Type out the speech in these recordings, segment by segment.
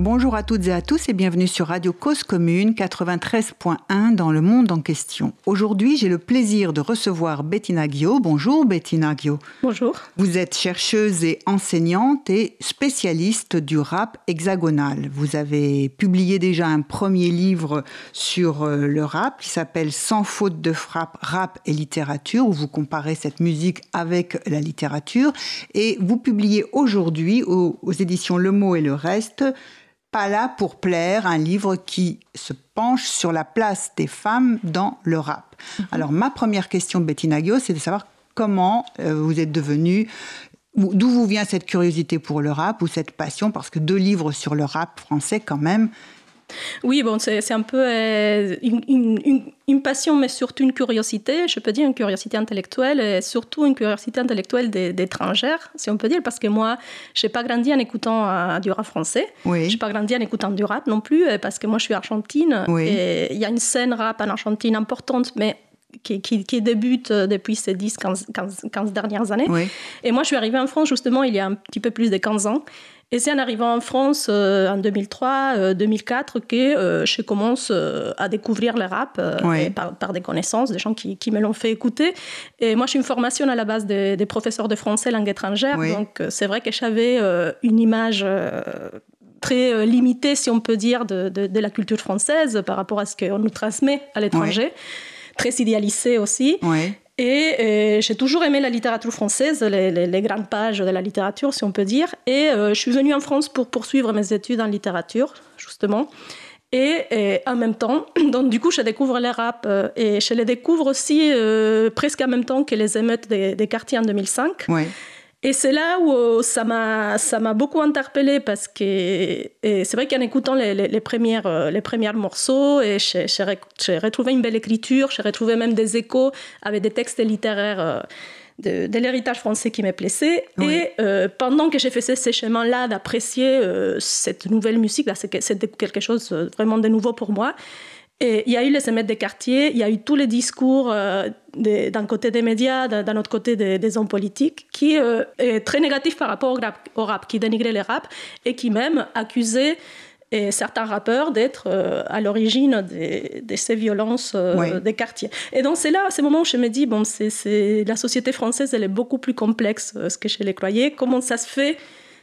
Bonjour à toutes et à tous et bienvenue sur Radio Cause Commune 93.1 dans le monde en question. Aujourd'hui, j'ai le plaisir de recevoir Bettina Guillot. Bonjour Bettina Guillot. Bonjour. Vous êtes chercheuse et enseignante et spécialiste du rap hexagonal. Vous avez publié déjà un premier livre sur euh, le rap qui s'appelle Sans faute de frappe, rap et littérature où vous comparez cette musique avec la littérature et vous publiez aujourd'hui aux, aux éditions Le Mot et le Reste pas là pour plaire, un livre qui se penche sur la place des femmes dans le rap. Mhm. Alors ma première question, Betty Nagio, c'est de savoir comment euh, vous êtes devenue, d'où vous vient cette curiosité pour le rap ou cette passion, parce que deux livres sur le rap français quand même, oui, bon, c'est un peu euh, une, passion, mais surtout une curiosité, je peux dire une curiosité intellectuelle, et surtout une curiosité intellectuelle d'étrangères, si on peut dire, parce que moi, je n'ai pas grandi en écoutant euh, du rap français, oui. je n'ai pas grandi en écoutant du rap non plus, euh, parce que moi, je suis argentine, et il y a une scène rap en Argentine importante, mais qui, qui, débute depuis ces 10, 15, 15, dernières années. Et moi, je suis arrivée en France justement il y a un petit peu plus de 15 ans. Et c'est en arrivant en France euh, en 2003, 2004 euh, que euh, je commence à découvrir le rap par, des connaissances, des gens qui, me l'ont fait écouter. Et moi, je suis une formation à la base des, professeurs de français langue étrangère. Donc, c'est vrai que j'avais une image très limitée, si on peut dire, de, la culture française par rapport à ce qu'on nous transmet à l'étranger. Très idéalisée aussi. Et euh, j'ai toujours aimé la littérature française, les, grandes pages de la littérature, si on peut dire. Et euh, je suis venue en France pour poursuivre mes études en littérature, justement. Et, en même temps, donc du coup, je découvre les rap euh, et je les découvre aussi presque en même temps que les émeutes des, des quartiers en 2005. Ouais. Et c'est là où euh, ça m'a ça m'a beaucoup interpellée parce que c'est vrai qu'en écoutant les, les, premières euh, les premiers morceaux et j'ai retrouvé une belle écriture, j'ai retrouvé même des échos avec des textes littéraires euh, de, de l'héritage français qui me plaisait. Et pendant que j'ai fait ce chemin-là d'apprécier cette nouvelle musique, c'était quelque chose vraiment de nouveau pour moi. Et il y a eu les émettes des quartiers, il y a eu tous les discours euh, d'un côté des médias, d'un autre côté des, hommes politiques, qui euh, est très négatif par rapport au rap, qui dénigrait les rap et qui même accusait et certains rappeurs d'être euh, à l'origine de, ces violences des quartiers. Et donc c'est là, à ce moment où je me dis, bon, c'est la société française, elle est beaucoup plus complexe que ce que je les croyais. Comment ça se fait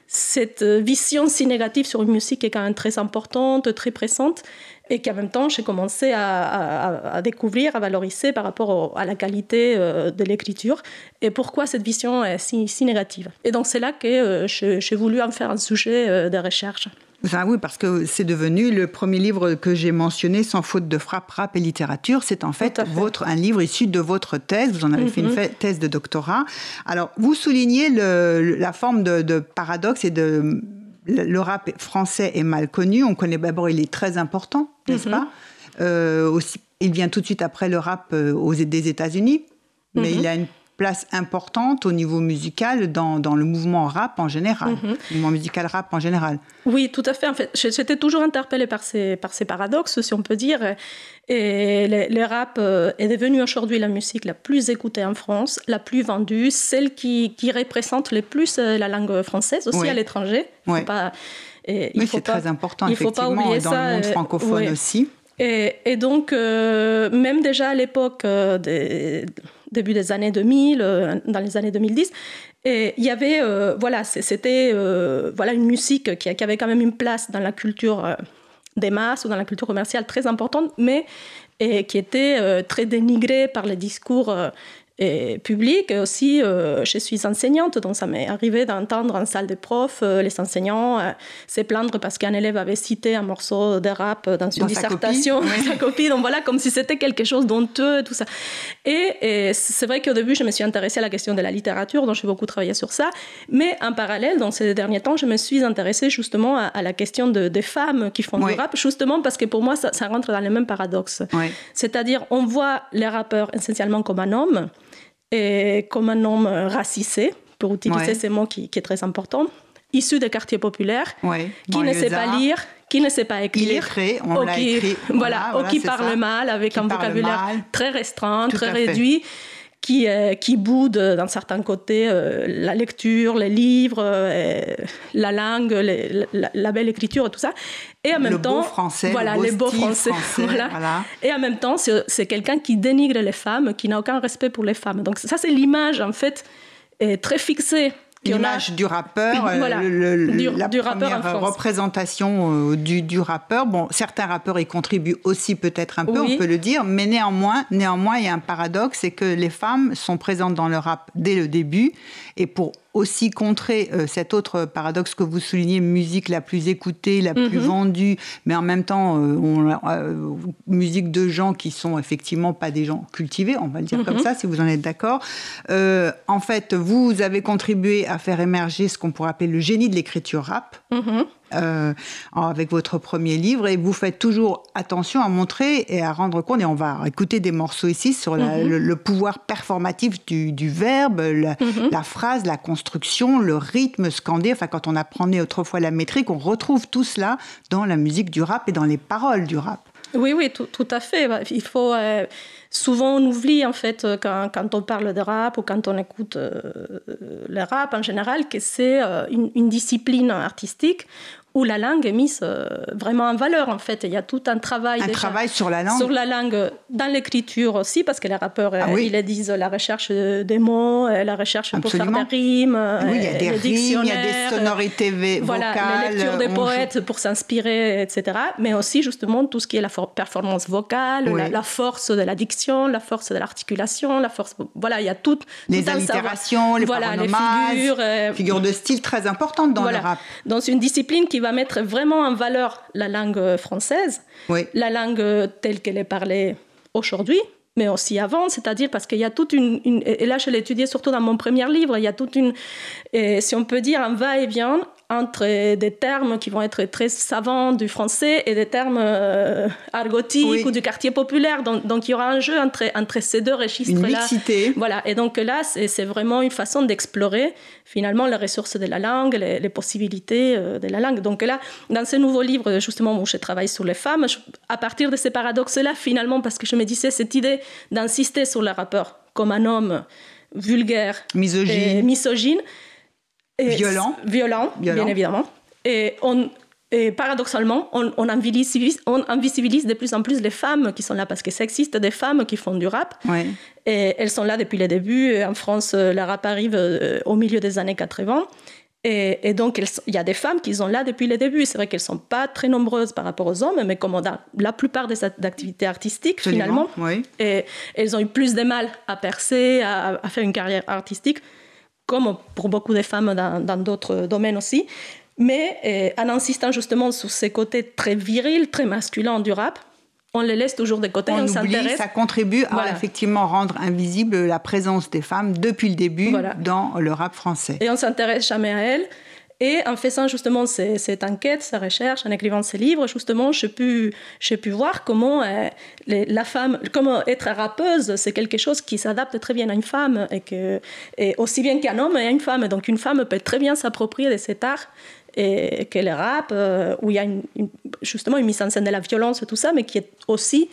cette vision si négative sur une musique qui est quand même très importante, très pressante et qu'en même temps, j'ai commencé à, découvrir, à valoriser par rapport à la qualité euh, de l'écriture et pourquoi cette vision est si, négative. Et donc, c'est là que euh, j'ai voulu en faire un sujet euh, de recherche. oui, parce que c'est devenu le premier livre que j'ai mentionné, Sans faute de frappe, rap et littérature. C'est en fait, Votre, un livre issu de votre thèse. Vous en avez fait une mhm. thèse de doctorat. Alors, vous soulignez la forme de, de paradoxe et de le rap français est mal connu. On connaît d'abord, il est très important, n'est-ce mhm. pas? Euh, aussi, Il vient tout de suite après le rap euh, aux, des États-Unis, mais mhm. il a une place importante au niveau musical dans, dans le mouvement rap en général, mhm. le mouvement musical rap en général. Oui, tout à fait. En fait, j'étais toujours interpellée par ces, par ces paradoxes, si on peut dire. Et le, rap euh, est devenu aujourd'hui la musique la plus écoutée en France, la plus vendue, celle qui, qui représente le plus euh, la langue française, aussi à l'étranger. Oui, c'est très important, il faut pas oublier dans le monde euh, francophone aussi. Et, et donc, même déjà à l'époque des début des années 2000, euh, dans les années 2010. Et il y avait, euh, voilà, c'était euh, voilà une musique qui, avait quand même une place dans la culture des masses ou dans la culture commerciale très importante, mais qui était très dénigrée par les discours et public. aussi, euh, je suis enseignante, donc ça m'est arrivé d'entendre en salle de profs euh, les enseignants euh, se plaindre parce qu'un élève avait cité un morceau de rap dans une dissertation, sa copie, sa copie. Donc voilà, comme si c'était quelque chose d'honteux, tout ça. Et, c'est vrai qu'au début, je me suis intéressée à la question de la littérature, donc j'ai beaucoup travaillé sur ça. Mais en parallèle, dans ces derniers temps, je me suis intéressée justement à, la question de, des femmes qui font du rap, justement parce que pour moi, ça, ça rentre dans le même paradoxe. C'est-à-dire, on voit les rappeurs essentiellement comme un homme et comme un homme racisé, pour utiliser ce mot qui, est très important. issu des quartiers populaires, qui ne sait pas lire, qui ne sait pas écrire, illettré, on l'a écrit, voilà, ou qui parle mal avec un vocabulaire très restreint, très réduit qui, euh, qui boude dans certains côtés euh, la lecture, les livres, euh, la langue, la, belle écriture et tout ça. Et en même le temps, beau français, voilà, le les beaux français, voilà. Et en même temps, c'est quelqu'un qui dénigre les femmes, qui n'a aucun respect pour les femmes. Donc ça, c'est l'image en fait très fixée l'image du rappeur, euh, la première représentation euh, du, rappeur. Bon, certains rappeurs y contribuent aussi peut-être un peu, on peut le dire, mais néanmoins, néanmoins, il y a un paradoxe, c'est que les femmes sont présentes dans le rap dès le début, et pour aussi contrer euh, cet autre paradoxe que vous soulignez, musique la plus écoutée, la plus mhm. vendue, mais en même temps, on, musique de gens qui sont effectivement pas des gens cultivés, on va le dire comme mhm. ça, si vous en êtes d'accord. en fait, vous avez contribué à faire émerger ce qu'on pourrait appeler le génie de l'écriture rap. Mm-hmm. Euh, avec votre premier livre et vous faites toujours attention à montrer et à rendre compte et on va écouter des morceaux ici sur mm-hmm. le, pouvoir performatif du, verbe, mm-hmm. la, phrase, la construction, le rythme scandé. Enfin, quand on apprenait autrefois la métrique, on retrouve tout cela dans la musique du rap et dans les paroles du rap. Oui, oui, tout, à fait. Il faut euh, souvent on oublie en fait euh, quand, on parle de rap ou quand on écoute euh, le rap en général que c'est euh, une, discipline artistique où la langue est mise euh, vraiment en valeur en fait. Il y a tout un travail. Un travail sur la langue. Sur la langue, dans l'écriture aussi, parce que les rappeurs, ah ils disent la recherche des mots, la recherche pour faire des rimes. Oui, il y a des rimes, il y a des sonorités vocales. Voilà, la lecture des poètes pour s'inspirer, etc. Mais aussi justement tout ce qui est la performance vocale, la, force de la diction, la force de l'articulation, la force. Voilà, il y a tout. Les allitérations, les voilà, les figures. Euh, figures de style très importantes dans le rap. Dans une discipline qui va mettre vraiment en valeur la langue française, la langue telle qu'elle est parlée aujourd'hui, mais aussi avant, c'est-à-dire parce qu'il y a toute une, Et là, je l'ai étudié surtout dans mon premier livre, il y a toute une... si on peut dire, un va-et-vient entre des termes qui vont être très savants du français et des termes euh, argotiques ou du quartier populaire. Donc, donc, il y aura un jeu entre, entre ces deux registres-là. Une mixité. Voilà. Et donc là, c'est vraiment une façon d'explorer finalement les ressources de la langue, les, possibilités euh, de la langue. Donc là, dans ce nouveau livre, justement, où je travaille sur les femmes, à partir de ces paradoxes-là, finalement, parce que je me disais, cette idée d'insister sur le rapport comme un homme vulgaire, misogyne, et misogyne violent. violent. bien évidemment. Et, on, et paradoxalement, on, on, invisibilise, on, invisibilise, de plus en plus les femmes qui sont là, parce que ça existe des femmes qui font du rap. Et elles sont là depuis le début. En France, euh, le rap arrive euh, au milieu des années 80. Et, et donc, il y a des femmes qui sont là depuis le début. C'est vrai qu'elles ne sont pas très nombreuses par rapport aux hommes, mais comme dans la plupart des activités artistiques, finalement, et elles ont eu plus de mal à percer, à, à faire une carrière artistique comme pour beaucoup de femmes dans d'autres domaines aussi, mais euh, en insistant justement sur ces côtés très virils, très masculins du rap, on les laisse toujours de côté, on, on s'intéresse. Ça contribue à effectivement rendre invisible la présence des femmes depuis le début dans le rap français. Et on s'intéresse jamais à elles. Et en faisant justement cette enquête, cette recherche, en écrivant ces livres, justement, j'ai pu, pu voir comment euh, la femme, comment être rappeuse, c'est quelque chose qui s'adapte très bien à une femme, et, que, et aussi bien qu'un homme et à une femme. Donc une femme peut très bien s'approprier de cet art et que le rap, euh, où il y a justement une mise en scène de la violence et tout ça, mais qui est aussi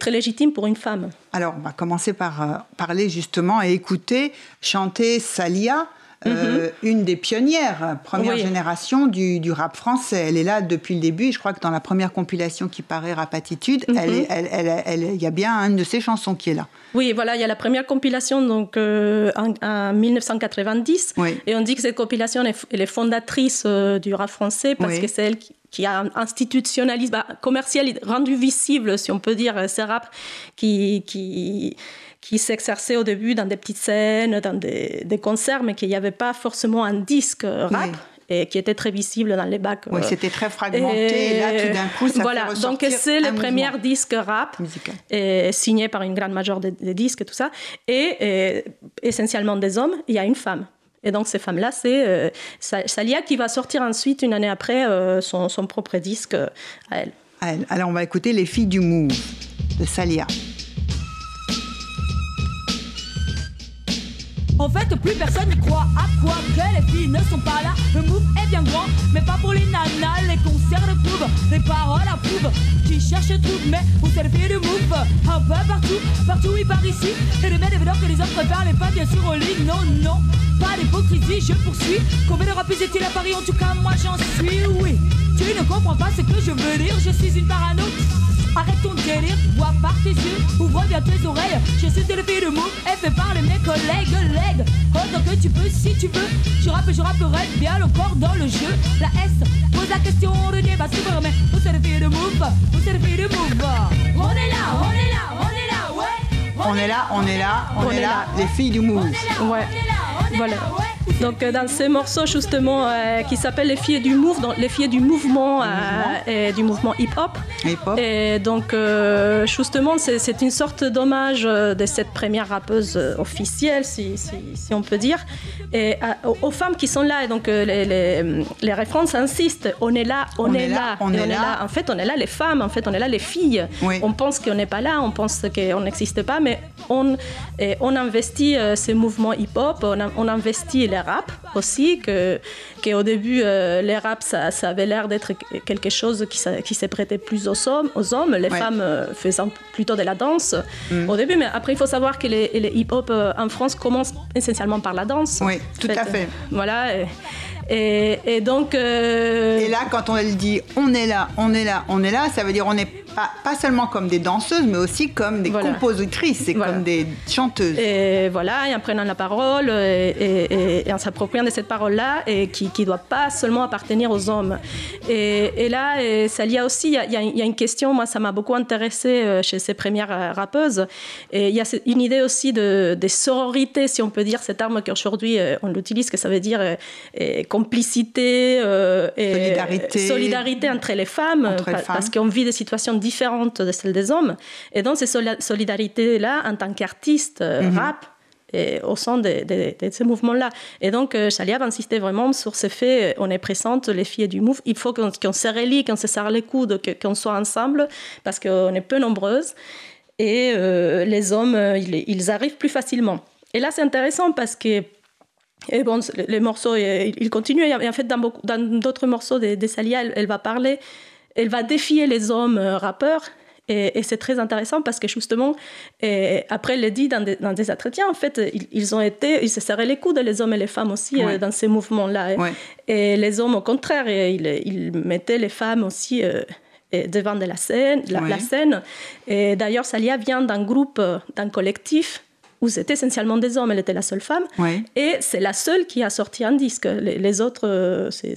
très légitime pour une femme. Alors, on va commencer par euh, parler justement et écouter chanter Salia. Euh, mhm. une des pionnières, première génération du, rap français. Elle est là depuis le début. je crois que dans la première compilation qui paraît Rapatitude, il mhm. elle, y a bien une de ses chansons qui est là. Oui, voilà, il y a la première compilation donc, euh, en, 1990. Et on dit que cette compilation est, elle est fondatrice euh, du rap français parce que c'est elle qui, a institutionnalisé, bah, commercial, rendu visible, si on peut dire, ces rap qui, qui qui s'exerçait au début dans des petites scènes, dans des, des concerts, mais qu'il n'y avait pas forcément un disque rap. Et qui était très visible dans les bacs. Oui, c'était très fragmenté. Et, là, tout d'un coup, ça voilà. fait Donc, c'est le premier disque rap, et, signé par une grande major de, disques et tout ça. Et, essentiellement des hommes, il y a une femme. Et donc, ces femmes-là, c'est euh, Salia qui va sortir ensuite, une année après, euh, son, son, propre disque à elle. à elle. Alors, on va écouter Les filles du Move de Salia. En fait, plus personne n'y croit. À quoi que les filles ne sont pas là. Le move est bien grand, mais pas pour les nanas. Les concerts le prouvent, les paroles approuvent. Qui cherche trouve, mais vous savez le move. Un peu partout, partout, oui, par ici. Et les mecs que les hommes préfèrent les pas bien sûr au lit. Non, non, pas d'hypocrisie, je poursuis. Combien de rappeurs est-il à Paris? En tout cas, moi j'en suis, oui. Tu ne comprends pas ce que je veux dire, je suis une parano. Arrête ton délire, vois par tes yeux, ouvre bien tes oreilles. Je suis le fille de move, et fait parler mes collègues, leg. Autant que tu peux, si tu veux. Je rappe, je rapperai bien le corps dans le jeu. La S pose la question, le débat s'ouvre, mais le fille de move le fille de move On est là, on est là, on est là. On, est là, on est là, on, est, là, les filles du move. Ouais. Voilà. Donc euh, dans ce morceau justement euh, qui s'appelle Les filles du move, les filles du mouvement, euh, et du mouvement hip-hop. Et donc justement c'est une sorte d'hommage de cette première rappeuse officielle, si, si, on peut dire, et aux, femmes qui sont là. Et donc les, les, les références insistent, on est là, on, est, là, on, est, là. En fait on est là les femmes, en fait on est là les filles. On pense qu'on n'est pas là, on pense qu'on n'existe pas, mais on, on investit ces mouvements hip-hop, on, on investit les rap aussi, que, qu'au début, euh, les rap, ça, ça avait l'air d'être quelque chose qui, qui s'est prêté plus aux hommes, aux hommes les femmes euh, faisant plutôt de la danse mm. au début. Mais après, il faut savoir que les, les hip-hop euh, en France commencent essentiellement par la danse. Oui, tout à fait. Voilà. Et, et, donc. Et là, quand on dit on est là, on est là, on est là, ça veut dire on est pas, seulement comme des danseuses, mais aussi comme des compositrices et comme des chanteuses. Et voilà, et en prenant la parole et, en s'appropriant de cette parole-là, et qui ne doit pas seulement appartenir aux hommes. Et, là, ça y a aussi, il y, a, une question, moi ça m'a beaucoup intéressée euh, chez ces premières euh, rappeuses, et il y a une idée aussi de, de sororité, si on peut dire, cet terme qu'aujourd'hui euh, on l'utilise, que ça veut dire complicité et solidarité. solidarité entre les femmes, parce qu'on vit des situations différentes différente de celle des hommes. Et donc, cette solidarité-là, en tant qu'artiste euh, mhm. rap, et au sein de, de, ces mouvements-là. Et donc, euh, Chaliab insistait vraiment sur ce fait, euh, on est présente, les filles du mouvement, il faut qu'on se relie, qu'on se serre les coudes, qu'on soit ensemble, parce qu'on est peu nombreuses, et les hommes, ils, arrivent plus facilement. Et là, c'est intéressant parce que et bon, les morceaux, ils continuent. Et en fait, dans d'autres morceaux de, de Salia, elle, va parler elle va défier les hommes euh, rappeurs. Et, c'est très intéressant parce que justement, et après, elle le dit dans des, dans des entretiens, en fait, ils, ont été, ils se serraient les coudes, les hommes et les femmes aussi, euh, dans ces mouvements-là. Et les hommes, au contraire, ils, ils mettaient les femmes aussi euh, devant de la scène. La, scène. Et d'ailleurs, Salia vient d'un groupe, d'un collectif où c'était essentiellement des hommes, elle était la seule femme. Et c'est la seule qui a sorti un disque. Les, autres, euh, c'est.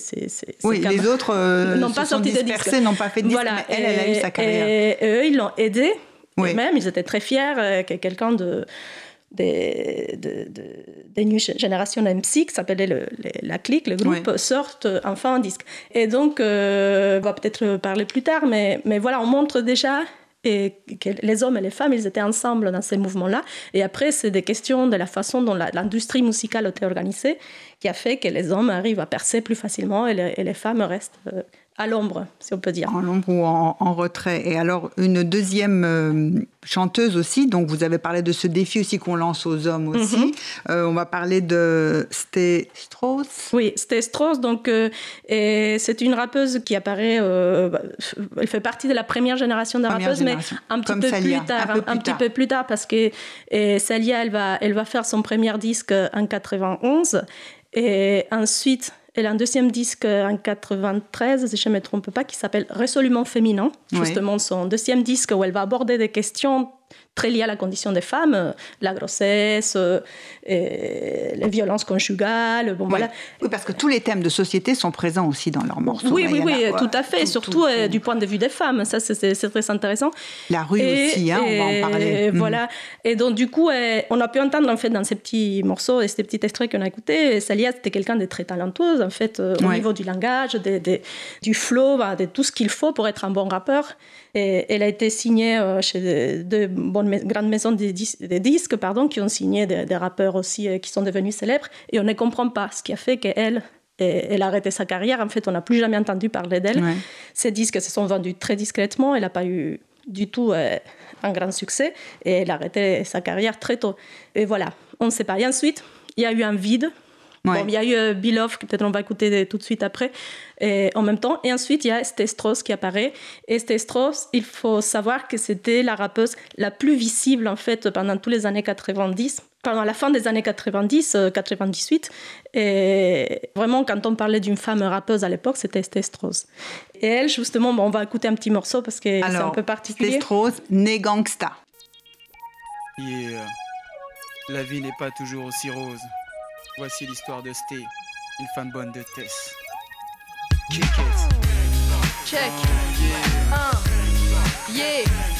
Oui, les autres euh, n'ont pas sorti de disque. n'ont pas fait de disque, voilà. mais elle, elle a eu sa carrière. Et, eux, ils l'ont aidé. Oui. même, ils étaient très fiers euh, que quelqu'un de des, de, de, des New Generation MC, qui s'appelait la clique, le groupe, sorte enfin un disque. Et donc, on va peut-être parler plus tard, mais, mais voilà, on montre déjà et que les hommes et les femmes, ils étaient ensemble dans ces mouvements-là. Et après, c'est des questions de la façon dont l'industrie musicale était organisée qui a fait que les hommes arrivent à percer plus facilement et les, femmes restent euh, à l'ombre, si on peut dire. En l'ombre ou en, retrait. Et alors, une deuxième euh, chanteuse aussi, donc vous avez parlé de ce défi aussi qu'on lance aux hommes aussi. Mhm. Euh, on va parler de Sté Strauss. Oui, Sté Strauss, donc euh, c'est une rappeuse qui apparaît, elle fait partie de la première génération de rappeuses, mais un petit, peu plus, tard, un, petit peu plus tard, parce que Salia, elle va, elle va faire son premier disque en 91. Et ensuite, elle a un deuxième disque en 93, si je ne me trompe pas, qui s'appelle Résolument féminin. Justement, son deuxième disque où elle va aborder des questions très liées à la condition des femmes, euh, la grossesse, euh, les violences conjugales. Bon, voilà. Oui, parce que tous les thèmes de société sont présents aussi dans leurs morceaux. Oui, oui, oui, tout à fait, surtout euh, du point de vue des femmes. Ça, c'est très intéressant. La rue aussi, hein, on va en parler. Et, mm. Voilà. Et donc, du coup, on a pu entendre, en fait, dans ces petits morceaux et ces petits extraits qu'on a écoutés, Salia, c'était quelqu'un de très talentueux, en fait, au niveau du langage, du flow, de tout ce qu'il faut pour être un bon rappeur. Et elle a été signée chez de, grandes maisons de, disques pardon, qui ont signé des, rappeurs aussi euh, qui sont devenus célèbres. Et on ne comprend pas ce qui a fait qu'elle elle a arrêté sa carrière. En fait, on n'a plus jamais entendu parler d'elle. Ces disques se sont vendus très discrètement. Elle n'a pas eu du tout euh, un grand succès et elle a arrêté sa carrière très tôt. Et voilà, on ne sait pas. Et ensuite, il y a eu un vide. Bon, il y a eu euh, Bilov, que peut-être on va écouter tout de suite après, et en même temps. Et ensuite, il y a Estestros qui apparaît. Et Estestros, il faut savoir que c'était la rappeuse la plus visible, en fait, pendant tous les années 90 pendant la fin des années 90, 98. Euh, et vraiment, quand on parlait d'une femme rappeuse à l'époque, c'était Estestros. Et elle, justement, bon, on va écouter un petit morceau parce que c'est un peu particulier. Estestros, né gangsta. Yeah. La vie n'est pas toujours aussi rose. Voici l'histoire de Sté, une femme bonne de Tess. Kick it. Check. Uh, yeah.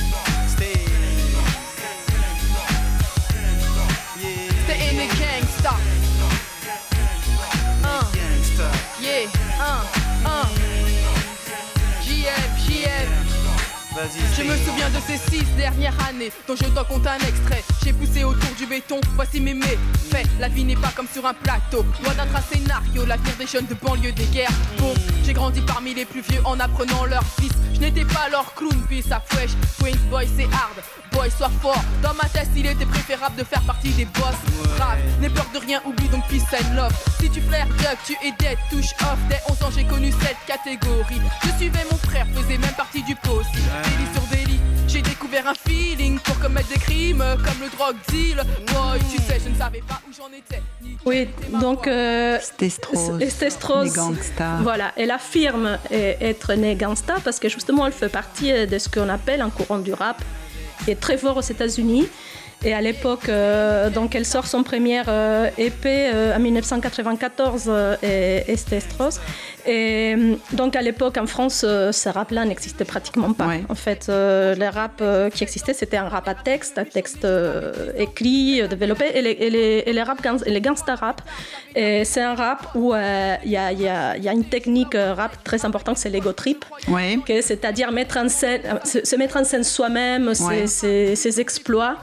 Je me souviens de ces six dernières années dont je dois compter un extrait. J'ai poussé autour du béton, voici mes méfaits. La vie n'est pas comme sur un plateau, loin d'être un scénario. L'avenir des jeunes de banlieue des guerres. Bon, j'ai grandi parmi les plus vieux en apprenant leur fils. Je n'étais pas leur clown, puis ça fresh. Queens boy, c'est hard, boy, sois fort. Dans ma tête, il était préférable de faire partie des boss. Brave, n'aie peur de rien, oublie donc peace and love. Si tu flaires duck, tu es dead, touche off. Dès 11 ans, j'ai connu cette catégorie. Je suivais mon frère, faisais même partie du poste. Délit sur délit, j'ai découvert un feeling pour commettre des crimes comme le drogue deal. Boy, tu sais, je ne savais pas où j'en étais. Oui, donc euh, gangsta. voilà, elle affirme être née gangsta parce que justement elle fait partie euh, de ce qu'on appelle un courant du rap est très fort aux États-Unis. Et à l'époque, euh, donc elle sort son première euh, EP euh, en 1994, euh, et- Estestros. Et euh, donc à l'époque en France, euh, ce rap-là n'existait pratiquement pas. Ouais. En fait, euh, le rap qui existait, c'était un rap à texte, un texte écrit, développé, et les, et les, et les rap les gangsta rap. Et c'est un rap où il y, a, il y a- il y a une technique rap très importante, c'est l'ego trip, Ouais. c'est-à-dire mettre en scène, se, se mettre en scène soi-même, ses, Ouais. ses- ses exploits.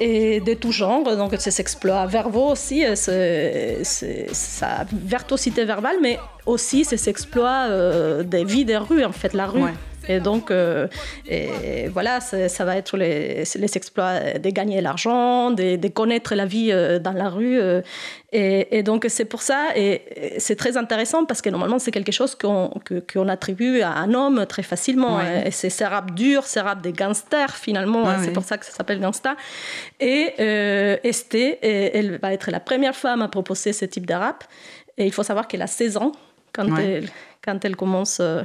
Et de tout genre, donc ses exploits verbaux aussi, euh, c'est- sa virtuosité verbale, mais aussi ses exploits euh, des vies des rues, en fait, la rue. Et donc, euh, et voilà, ça va être les, exploits de gagner l'argent, de, de connaître la vie euh, dans la rue. euh, et, et donc, c'est pour ça, et, c'est très intéressant parce que normalement, c'est quelque chose qu'on attribue à un homme très facilement. Ouais. Et c'est ce rap dur, ce rap des gangsters, finalement. Ouais, c'est ouais. pour ça que ça s'appelle gangsta. Et euh, Esté, elle va être la première femme à proposer ce type de rap. Et il faut savoir qu'elle a 16 ans quand, elle, quand elle commence euh,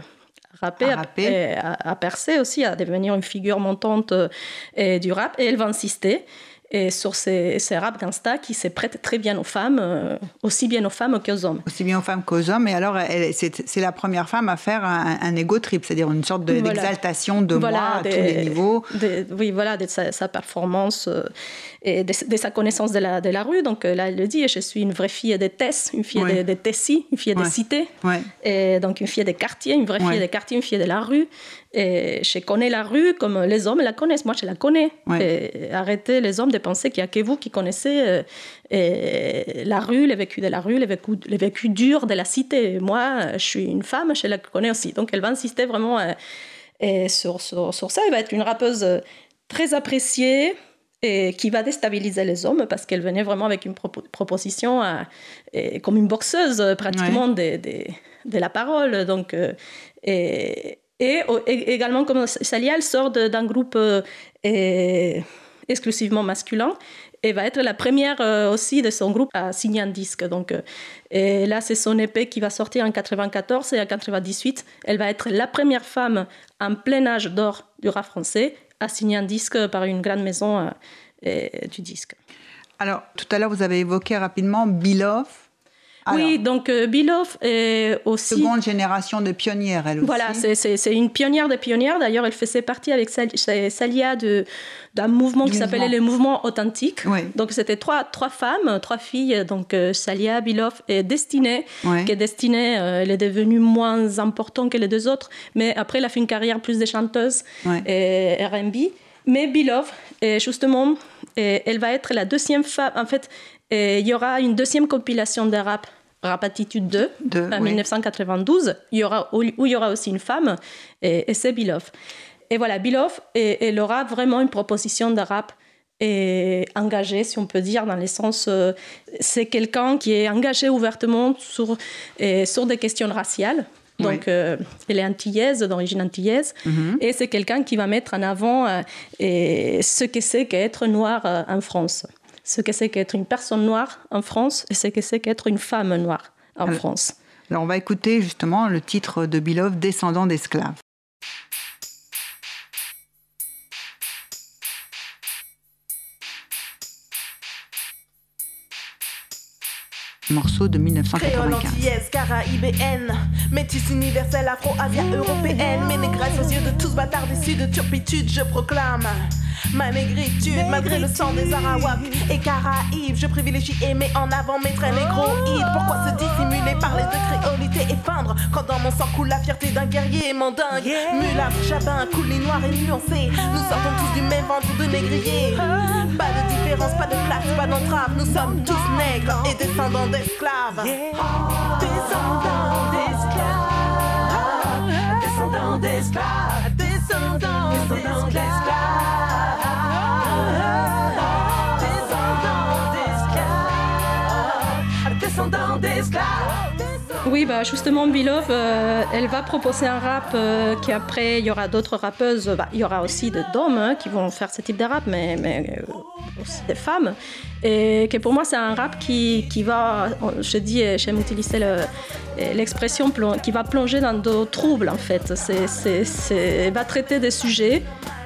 rapper, À à, rapper. et à- à percer aussi, à devenir une figure montante euh, et du rap. Et elle va insister et sur ces, ces rap gangsta qui se prêtent très bien aux femmes, euh, aussi bien aux femmes qu'aux hommes. Aussi bien aux femmes qu'aux hommes. Et alors, c'est la première femme à faire un, un ego trip, c'est-à-dire une sorte de- Voilà. d'exaltation de Voilà, moi à des- tous les niveaux. des- oui, voilà, de sa, sa performance euh, et de, de sa connaissance de la, de la rue. Donc euh, là, elle le dit, je suis une vraie fille des Tess, une fille Ouais. des des Tessis, une fille Ouais. des cités. Ouais. Et donc une fille des quartiers, une vraie fille des quartiers, une fille de la rue. Et je connais la rue comme les hommes la connaissent. Moi, je la connais. Ouais. Arrêtez les hommes de penser qu'il n'y a que vous qui connaissez euh, la rue, le vécu de la rue, le vécu, le vécu dur de la cité. Moi, je suis une femme, je la connais aussi. Donc elle va insister vraiment euh, sur, sur, sur ça. Elle va être une rappeuse euh, très appréciée et qui va déstabiliser les hommes parce qu'elle venait vraiment avec une propo- proposition et comme une boxeuse pratiquement de, de, de la parole. Donc, euh, et, et, également, comme Salia, elle sort d'un groupe euh, exclusivement masculin et va être la première euh, aussi de son groupe à signer un disque. Donc, euh, là, c'est son épée qui va sortir en 94 et en 98, elle va être la première femme en plein âge d'or du rap français à signer un disque par une grande maison du disque. Alors, tout à l'heure, vous avez évoqué rapidement Biloff. Alors, oui, donc euh, Biloff est aussi... Seconde génération de pionnières, elle aussi. Voilà, c'est- une pionnière des pionnières. D'ailleurs, elle faisait partie avec Sal- Salia d'un mouvement Du qui s'appelait le mouvement authentique. Oui. Donc, c'était trois, trois femmes, trois filles, donc euh, Salia, Biloff et Destinée. Ouais. Que Destinée, euh, elle est devenue moins importante que les deux autres, mais après, elle a fait une carrière plus de chanteuse et R&B. Mais Biloff, et justement, elle va être la deuxième femme. En fait, et il y aura une deuxième compilation de rap, Rap Attitude 2, Deux, en oui. 1992, il y aura, où il y aura aussi une femme, et, et c'est Biloff. Et voilà, Biloff, et- elle aura vraiment une proposition de rap et engagé, si on peut dire, dans le sens, euh, c'est quelqu'un qui est engagé ouvertement sur, des questions raciales. Donc, euh, elle est antillaise, d'origine antillaise, Mhm. et c'est quelqu'un qui va mettre en avant euh, ce que c'est qu'être noir en France, ce que c'est qu'être une personne noire en France, et ce que c'est qu'être une femme noire en Alors- France. Alors on va écouter justement le titre de Bilov, Descendant d'esclaves. Morceau de Créole 1995. antillaise, caraïbéenne, métisse universelle, afro-asia, européenne, mes négresses aux yeux de tous bâtards issus de turpitude, je proclame ma négritude, malgré le sang des Arawaks et Caraïbes, je privilégie et mets en avant mes traits négroïdes. Pourquoi se dissimuler, parler de créolité et feindre quand dans mon sang coule la fierté d'un guerrier mandingue, mulâtre, chabin, coulis noir et nuancé, nous sortons tous du même ventre de négrier. Pas de différence, pas de classe, pas d'entrave, nous sommes tous nègres et descendants d'esclaves. Descendants d'esclaves, descendants d'esclaves, descendants d'esclaves, descendants d'esclaves, descendants d'esclaves. Oui, bah justement, Bilov, euh, elle va proposer un rap euh, qui après, il y aura d'autres rappeuses. Bah, il y aura aussi de- d'hommes hein, qui vont faire ce type de rap, mais, euh, aussi des femmes. Et que pour moi, c'est un rap qui, qui va, je dis, j'aime utiliser le- l'expression, qui va plonger dans de troubles en fait. C'est, va traiter des sujets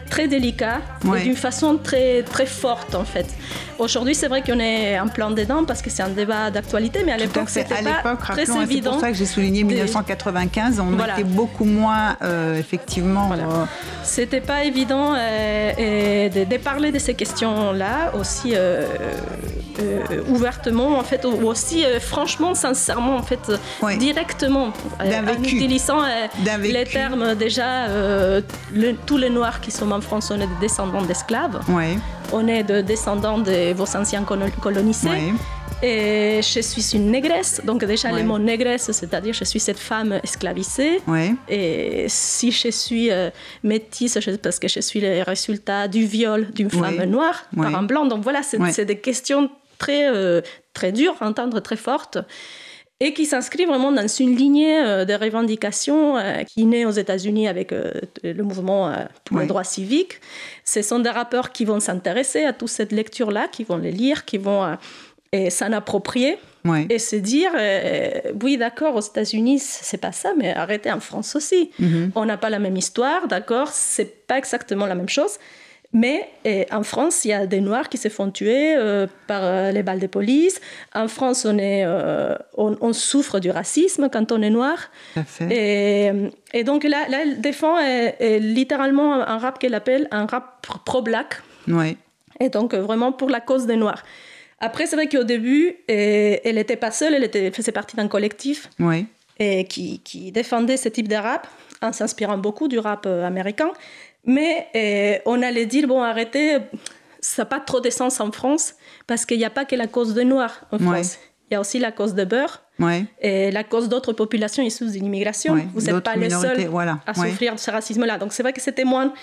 très délicats Ouais. et d'une façon très, très forte en fait. Aujourd'hui, c'est vrai qu'on est en plein dedans parce que c'est un débat d'actualité, mais à l'époque, c'était pas très c'est pour ça que j'ai souligné des- 1995, on Voilà. était beaucoup moins, euh, effectivement, Voilà. euh, C'était pas évident euh, de, de parler de ces questions-là aussi euh, euh, ouvertement, en fait, ou aussi franchement, sincèrement, en fait, Ouais. directement, en utilisant les termes déjà. le- tous les Noirs qui sont en France, on est des descendants d'esclaves, ouais, on est des descendants de vos anciens colo- colonisés. ouais. Et je suis une négresse, donc déjà Ouais. le mot négresse, c'est-à-dire je suis cette femme esclavisée. Ouais, Et si je suis euh, métisse, je- parce que je suis le résultat du viol d'une femme noire par un blanc. Donc voilà, c'est des questions très, euh, très dures à entendre, très fortes, et qui s'inscrivent vraiment dans une lignée euh, de revendications euh, qui naît aux États-Unis avec euh, le mouvement pour les droits civiques. Ce sont des rappeurs qui vont s'intéresser à toute cette lecture-là, qui vont les lire, qui vont s'en approprier ouais. et se dire euh, oui d'accord aux États-Unis c'est pas ça mais arrêtez en France aussi Mhm. on n'a pas la même histoire d'accord c'est pas exactement la même chose mais euh, en France il y a des noirs qui se font tuer euh, par euh, les balles de police. En France on est euh, on, on souffre du racisme quand on est noir. Et, et donc là, là elle défend euh, euh, littéralement un rap qu'elle appelle un rap pro-black. Ouais, et donc vraiment pour la cause des Noirs. Après, c'est vrai qu'au début, elle n'était pas seule, elle était, faisait partie d'un collectif. Ouais, et qui, qui défendait ce type de rap en s'inspirant beaucoup du rap américain. Mais euh, on allait dire, bon, arrêtez, ça n'a pas trop de sens en France parce qu'il n'y a pas que la cause des Noirs en. France. Il y a aussi la cause des beurs ouais. et la cause d'autres populations issues de l'immigration. Ouais, Vous n'êtes pas les seuls voilà, à souffrir de ce racisme-là. Donc c'est vrai que c'était moins...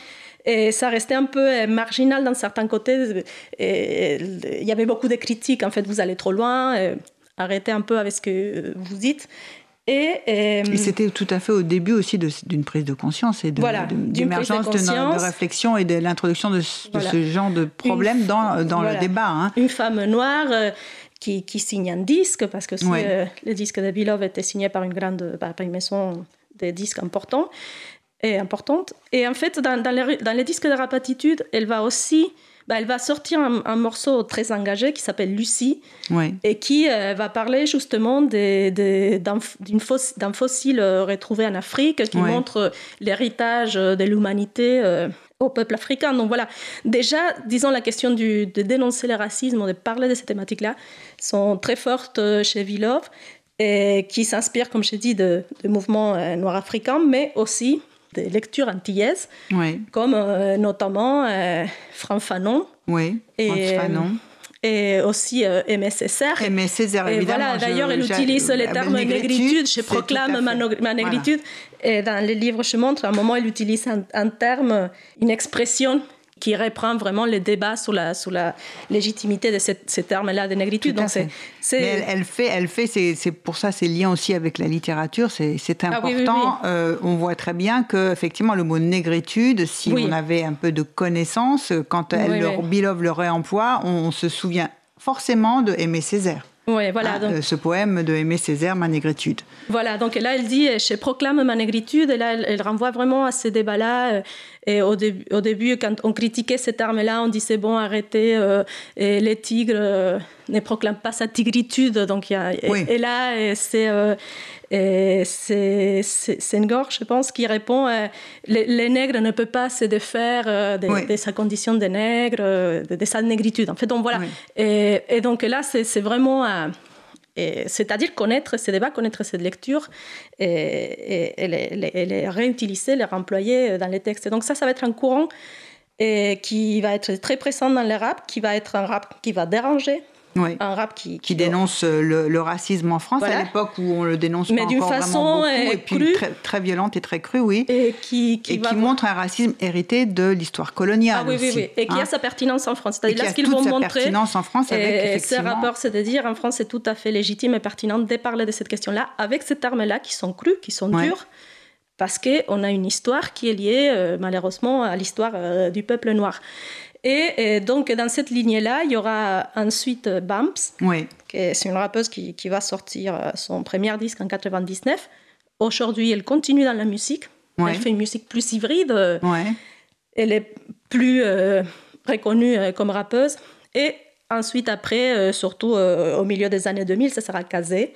Et ça restait un peu euh, marginal dans certains côtés. Et Il y avait beaucoup de critiques. En fait, vous allez trop loin. euh, Arrêtez un peu avec ce que vous dites. Et, euh, Et c'était tout à fait au début aussi d'une prise de conscience et de, Voilà, de- réflexion et de l'introduction de, ce- de Voilà. ce genre de problème Une- dans, dans voilà. le débat. hein. une femme noire euh, qui, qui signe un disque, parce que Ouais. euh, le disque de Beloved était signé par une grande par une maison de disques important, et importante. Et en fait, dans, dans, les, dans les disques de rap attitude, elle va aussi bah, elle va sortir un, un morceau très engagé qui s'appelle Lucie Ouais. et qui euh, va parler justement des- des- d'un d'une foss- d'un fossile euh, retrouvé en Afrique qui Ouais. montre l'héritage euh, de l'humanité euh, au peuple africain. Donc voilà, déjà, disons, la question du, de dénoncer le racisme, de parler de ces thématiques-là, sont très fortes chez Villov et qui s'inspirent, comme je dis, de, de mouvements euh, noirs africains, mais aussi des lectures antillaises, comme euh, notamment euh, Franck Fanon Oui. Et, Fanon. et aussi euh, Aimé Césaire. Aimé Césaire, évidemment. voilà, d'ailleurs, elle utilise le euh, terme négritude. Je proclame ma, négritude. Et dans les livres, je montre, à un moment, elle utilise un, un terme, une expression qui reprend vraiment les débats sur la, sur la légitimité de ces termes-là de négritude. Donc c'est, Mais elle, fait, elle fait c'est, pour ça c'est lié aussi avec la littérature, c'est, ah important. Euh, on voit très bien que effectivement le mot négritude, si on avait un peu de connaissance, quand elle, Bilov le réemploie, on se souvient forcément de Aimé Césaire. Voilà. Ah, donc, ce poème de Aimé Césaire, Ma négritude. Voilà, donc là, elle dit Je proclame ma négritude, et là, elle, renvoie vraiment à ces débats-là. Euh, et au, au, début, quand on critiquait cette arme-là, on disait Bon, arrêtez, euh, et les tigres euh, ne proclament pas sa tigritude. Donc, y a, et, là, c'est c'est Senghor, je pense, qui répond euh, les, nègres ne peuvent pas se défaire euh, de, sa condition de nègre, euh, de, sa négritude. En fait, donc voilà. Et, donc là, c'est vraiment. c'est-à-dire connaître ces débats, connaître cette lecture et, et, les, réutiliser, les réemployer dans les textes. donc ça, ça va être un courant et qui va être très présent dans le rap, qui va être un rap qui va déranger, un rap qui, qui, dénonce euh, le, racisme en France à l'époque où on le dénonce Mais pas encore façon vraiment beaucoup, et puis très, très, violente et très crue, oui. Et qui, qui, montre un racisme hérité de l'histoire coloniale. Ah oui, aussi, oui, oui, et qui a hein. sa pertinence en France. C'est-à-dire là, ce qu'ils vont montrer. pertinence en France avec et ce rapport, c'est de dire en France, c'est tout à fait légitime et pertinent de parler de cette question-là avec ces termes-là qui sont crus, qui sont durs parce qu'on a une histoire qui est liée euh, malheureusement à l'histoire euh, du peuple noir. Et, donc, dans cette lignée-là, il y aura ensuite Bumps, oui. c'est une rappeuse qui, qui, va sortir euh, son premier disque en 99. Aujourd'hui, elle continue dans la musique. Elle fait une musique plus hybride. Elle est plus euh, reconnue euh, comme rappeuse. Et ensuite, après, surtout au milieu des années 2000, ça sera Kazé,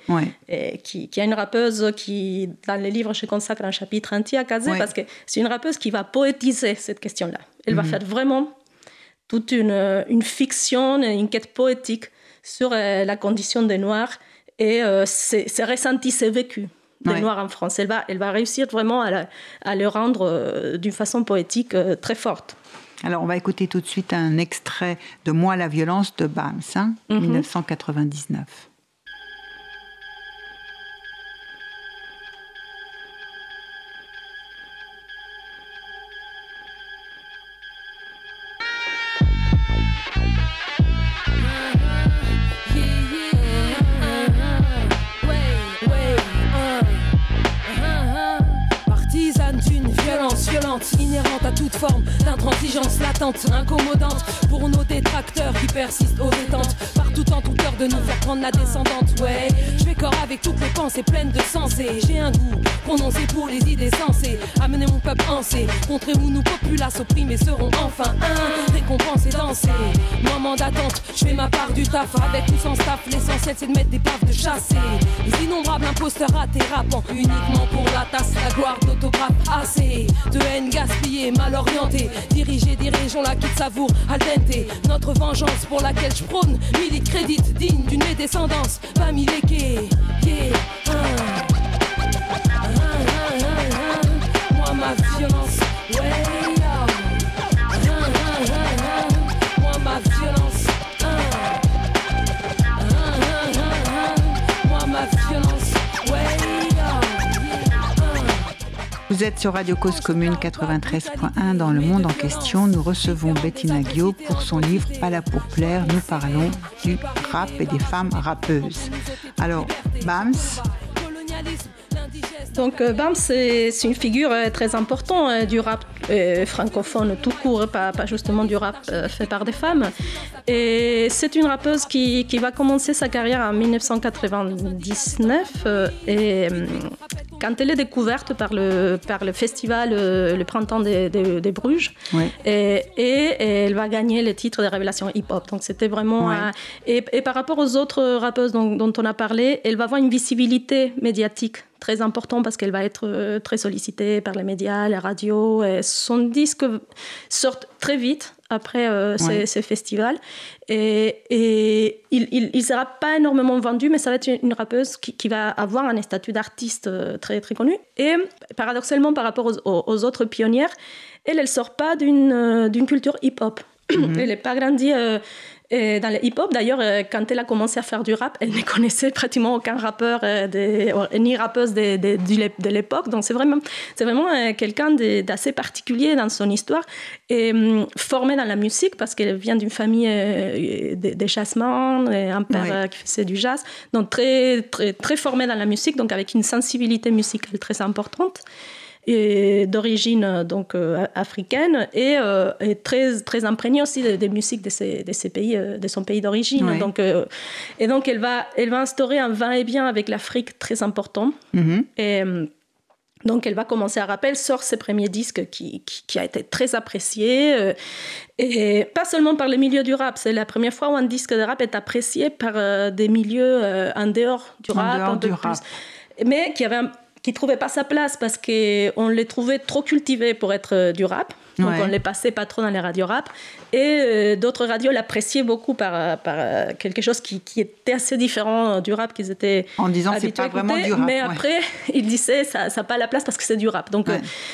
qui, qui, est une rappeuse qui, dans les livres, je consacre un chapitre entier à Kazé parce que c'est une rappeuse qui va poétiser cette question-là. Elle va mhm. faire vraiment toute une, euh, une fiction, une quête poétique sur euh, la condition des Noirs et euh, c'est ressenti, c'est vécu des Noirs en France. Elle va, elle va réussir vraiment à, à le rendre d'une façon poétique très forte. Alors, on va écouter tout de suite un extrait de Moi la violence de Bams, 1999. Pensé, contrer où nous populaces opprimés seront enfin un. Récompensés, danser. Moment d'attente, je fais ma part du taf avec ou sans staff. L'essentiel c'est de mettre des baffes de chasser. Les innombrables imposteurs ratés rappant uniquement pour la tasse, la gloire d'autographe assez de haine gaspillée, mal orientée, dirigée, dirigeons la quitte savoure al. Notre vengeance pour laquelle je prône, milite crédit digne d'une descendance, famille léquée, yeah, Moi Vous êtes sur Radio Cause Commune 93.1 dans le monde en question. Nous recevons Bettina Guillot pour son livre Pas là pour plaire. Nous parlons du rap et des femmes rappeuses. Alors, Bams, donc euh, Bam, c'est une figure euh, très importante euh, du rap francophone tout court, pas, pas, justement du rap fait par des femmes. Et c'est une rappeuse qui, qui, va commencer sa carrière en 1999 et quand elle est découverte par le, par le festival Le Printemps des, des, Bruges et, et, elle va gagner le titre de révélation hip-hop. Donc c'était vraiment... et, et, par rapport aux autres rappeuses dont, dont on a parlé, elle va avoir une visibilité médiatique très important parce qu'elle va être euh, très sollicitée par les médias, les radios. Et son disque sort très vite après euh, ces, festivals. Et, et il ne sera pas énormément vendu, mais ça va être une, rappeuse qui, va avoir un statut d'artiste euh, très, très connu. Et paradoxalement, par rapport aux, autres pionnières, elle, elle sort pas d'une culture hip-hop. Mhm. Elle n'est pas grandie Et dans le hip-hop, d'ailleurs, euh, quand elle a commencé à faire du rap, elle ne connaissait pratiquement aucun rappeur euh, ni rappeuse de, de, l'époque. Donc c'est vraiment, c'est vraiment euh, quelqu'un d'assez particulier dans son histoire et hum, formée dans la musique parce qu'elle vient d'une famille des chassements, un père qui faisait du jazz, donc très, très, très formée dans la musique, donc avec une sensibilité musicale très importante d'origine donc euh, africaine et, euh, très très imprégnée aussi des, musiques de ces, de ces pays euh, de son pays d'origine. Donc et donc elle va elle va instaurer un va-et-bien avec l'Afrique très important. Mm-hmm. et donc elle va commencer à rappeler, sort ses premiers disques qui, qui, a été très apprécié, et pas seulement par les milieux du rap, c'est la première fois où un disque de rap est apprécié par des milieux en dehors du rap, en dehors du rap. mais qui avait un, qui trouvait pas sa place parce qu'on les trouvait trop cultivés pour être euh, du rap. Donc on les passait pas trop dans les radios rap. Et euh, d'autres radios l'appréciaient beaucoup par, euh, quelque chose qui, qui, était assez différent du rap qu'ils étaient En disant c'est pas vraiment du rap. Mais après, ils disaient ça n'a pas la place parce que c'est du rap. Donc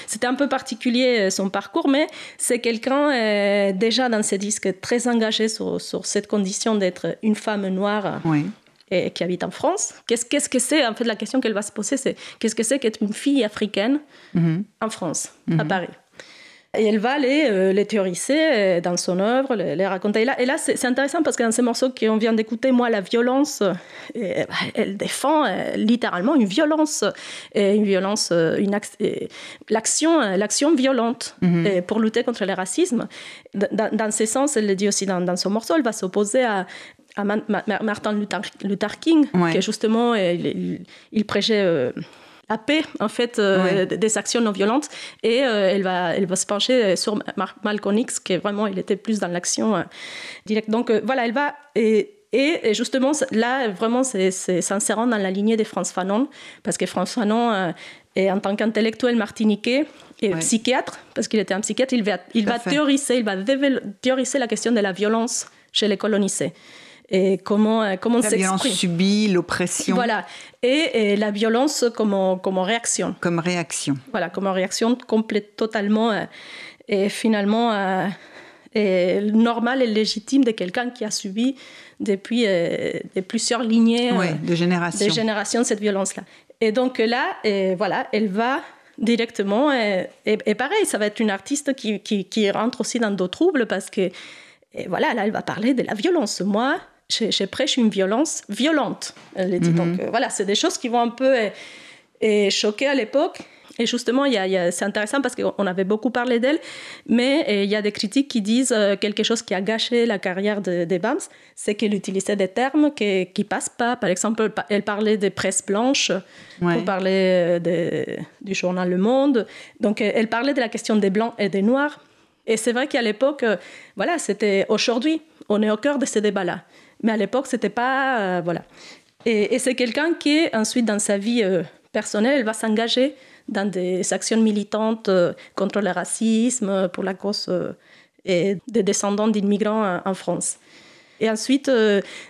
c'était un peu particulier son parcours, mais c'est quelqu'un déjà dans ses disques très engagé sur, sur cette condition d'être une femme noire. Oui et qui habite en France. Qu'est-ce que c'est En fait, la question qu'elle va se poser, c'est qu'est-ce que c'est qu'être une fille africaine mm-hmm. en France, à mm-hmm. Paris? Et elle va les, euh, les théoriser euh, dans son œuvre, les, raconter. Et là, c'est intéressant parce que dans ces morceaux qu'on vient d'écouter, moi, la violence, euh, elle défend littéralement une violence, une violence, une l'action, l'action violente mm-hmm. pour lutter contre le racisme. Dans, dans, ce sens, elle le dit aussi dans, dans son morceau, elle va s'opposer à, à Martin Luther, King, qui justement, il, il prêchait euh, la paix, en fait, euh, des actions non violentes. Et euh, elle, va, elle va se pencher sur Malcolm X, qui vraiment, il était plus dans l'action directe. Donc voilà, elle va... Et, et, justement, là, vraiment, c'est s'insérant dans la lignée de France Fanon, parce que France Fanon, est, en tant qu'intellectuel martiniquais, et psychiatre, parce qu'il était un psychiatre, il va, il va théoriser, il va théoriser la question de la violence chez les colonisés et comment euh, comment la violence subie, l'oppression. Voilà, et, la violence comme comme réaction. Comme réaction. Voilà, comme réaction complète, totalement euh, et finalement euh, normale et légitime de quelqu'un qui a subi depuis plusieurs lignées de générations. de générations cette violence-là. Et donc là, et voilà, elle va directement et, et, pareil, ça va être une artiste qui, qui, qui rentre aussi dans d'autres troubles parce que et voilà, là, elle va parler de la violence. Moi, je, prêche une violence violente, elle dit. Donc mhm. euh, voilà, c'est des choses qui vont un peu et, euh, choquer à l'époque. Et justement, il y a, c'est intéressant parce qu'on avait beaucoup parlé d'elle, mais euh, il y a des critiques qui disent quelque chose qui a gâché la carrière de, des BAMS, c'est qu'elle utilisait des termes qui ne passent pas. Par exemple, elle parlait des presses blanches pour parler du journal Le Monde. Donc, elle parlait de la question des blancs et des noirs. Et c'est vrai qu'à l'époque, voilà, c'était aujourd'hui, on est au cœur de ces débats-là. Mais à l'époque, c'était pas. Euh, voilà. Et, c'est quelqu'un qui, ensuite, dans sa vie euh, personnelle, elle va s'engager dans des actions militantes euh, contre le racisme, pour la cause et des descendants d'immigrants en, France. Et ensuite,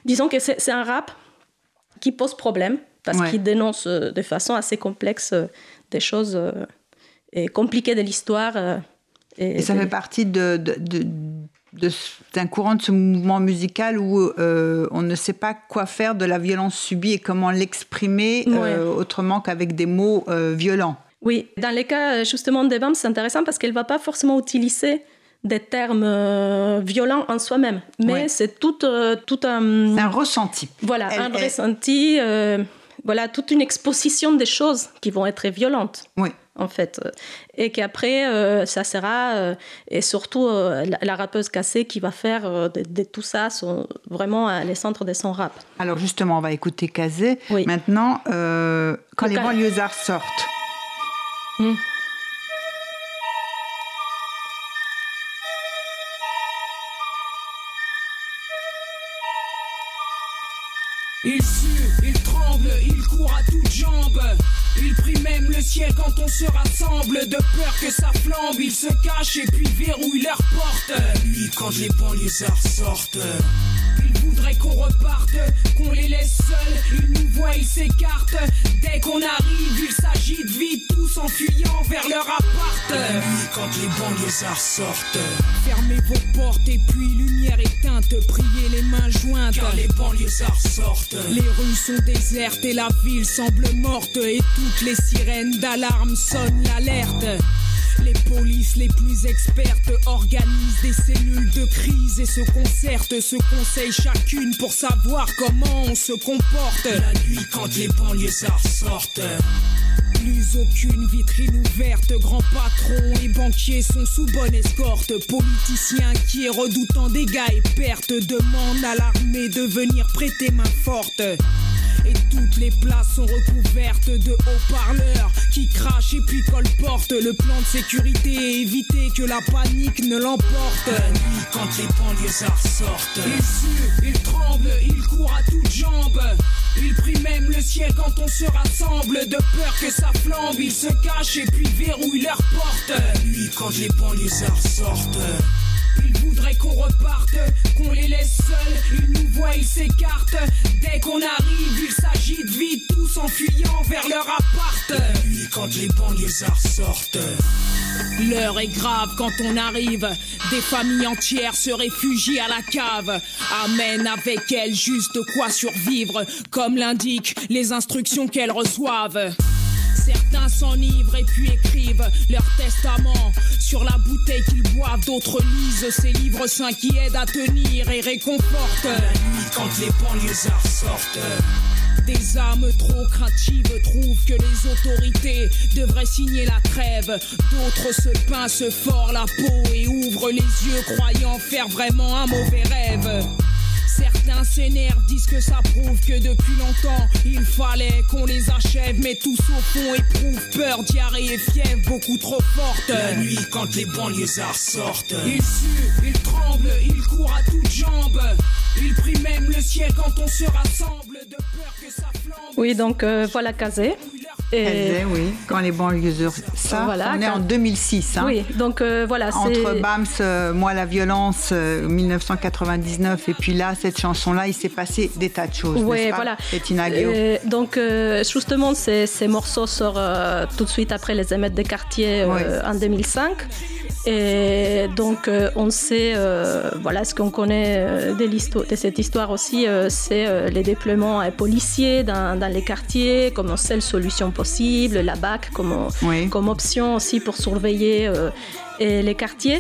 disons que c'est un rap qui pose problème parce qu'il dénonce de façon assez complexe des choses compliquées de l'histoire. et, ça fait partie de, de d'un courant de ce mouvement musical où euh, on ne sait pas quoi faire de la violence subie et comment l'exprimer euh, autrement qu'avec des mots euh, violents. Oui, dans les cas justement des femmes, c'est intéressant parce qu'elle ne va pas forcément utiliser des termes violents en soi-même, mais c'est tout, tout un... Un ressenti. Voilà, un ressenti, voilà, toute une exposition des choses qui vont être violentes. Oui en fait. Et qu'après, euh, ça sera, euh, et surtout euh, la, rappeuse cassée qui va faire de, tout ça sont vraiment les centres de son rap. Alors justement, on va écouter Kazé. Maintenant, quand les banlieusards sortent. Hmm. Il sue, il tremble, il court à toutes jambes. Il prie le quand on se rassemble. De peur que ça flambe, il se cache et puis verrouille leur porte. Lui quand les banlieusards sortent. Ils voudraient qu'on reparte, qu'on les laisse seuls. Ils nous voient, ils s'écartent. Dès qu'on arrive, il s'agit de vite, tous en fuyant vers leur appart. La nuit quand les banlieusards sortent. Fermez vos portes et puis lumière éteinte. Priez les mains jointes. Car les banlieusards sortent. Les rues sont désertes et la ville semble morte. Et toutes les sirènes d'alarme sonnent l'alerte. Les polices les plus expertes organisent des cellules de crise et se concertent, se conseillent chacune pour savoir comment on se comporte. La nuit quand les banlieusards sortent. Plus aucune vitrine ouverte, grands patrons et banquiers sont sous bonne escorte. Politiciens qui redoutant dégâts et pertes demandent à l'armée de venir prêter main forte. Et toutes les places sont recouvertes de haut-parleurs qui crachent et puis colportent le plan de sécurité et éviter que la panique ne l'emporte. La nuit quand les banlieusards sortent. Ils suent, ils tremblent, ils courent à toutes jambes. Ils prient même le ciel quand on se rassemble. De peur que ça flambe, ils se cachent et puis verrouillent leurs portes. La nuit quand les banlieusards sortent. Ils voudraient qu'on reparte, qu'on les laisse seuls. Ils nous voient, ils s'écartent. Dès qu'on arrive, il s'agit de vite, tous en fuyant vers leur appart. La nuit quand les banlieusards sortent. L'heure est grave quand on arrive. Des familles entières se réfugient à la cave. Amènent avec elles juste quoi survivre, comme l'indiquent les instructions qu'elles reçoivent. Certains s'enivrent et puis écrivent leur testament sur la bouteille qu'ils boivent. D'autres lisent ces livres saints qui aident à tenir et réconfortent. La nuit quand les banlieusards sortent. Des âmes trop craintives trouvent que les autorités devraient signer la trêve. D'autres se pincent fort la peau et ouvrent les yeux croyant faire vraiment un mauvais rêve. Certains s'énervent, disent que ça prouve que depuis longtemps il fallait qu'on les achève, mais tous au fond éprouvent peur, diarrhée et fièvre beaucoup trop forte. La nuit quand les banlieusards sortent, ils suent, ils tremblent, ils courent à toutes jambes. Ils prient même le ciel quand on se rassemble, de peur que ça flambe. Oui, donc euh, voilà Kazé. Et- oui, quand les banlieusards. Ça, Voilà, on est quand- en 2006. Hein. Oui, donc euh, voilà. Entre Bams, euh, Moi la violence, euh, 1999, et puis là, cette chanson-là, il s'est passé des tas de choses. Pas, voilà. Euh, donc, euh, justement, ces, ces morceaux sortent euh, tout de suite après les émeutes des quartiers euh, en 2005. Et donc, euh, on sait, euh, voilà, ce qu'on connaît euh, de, cette histoire aussi, euh, c'est euh, les déploiements euh, policiers dans, dans les quartiers comme seule solution possible, la BAC comme, Oui. comme option aussi pour surveiller euh, les quartiers.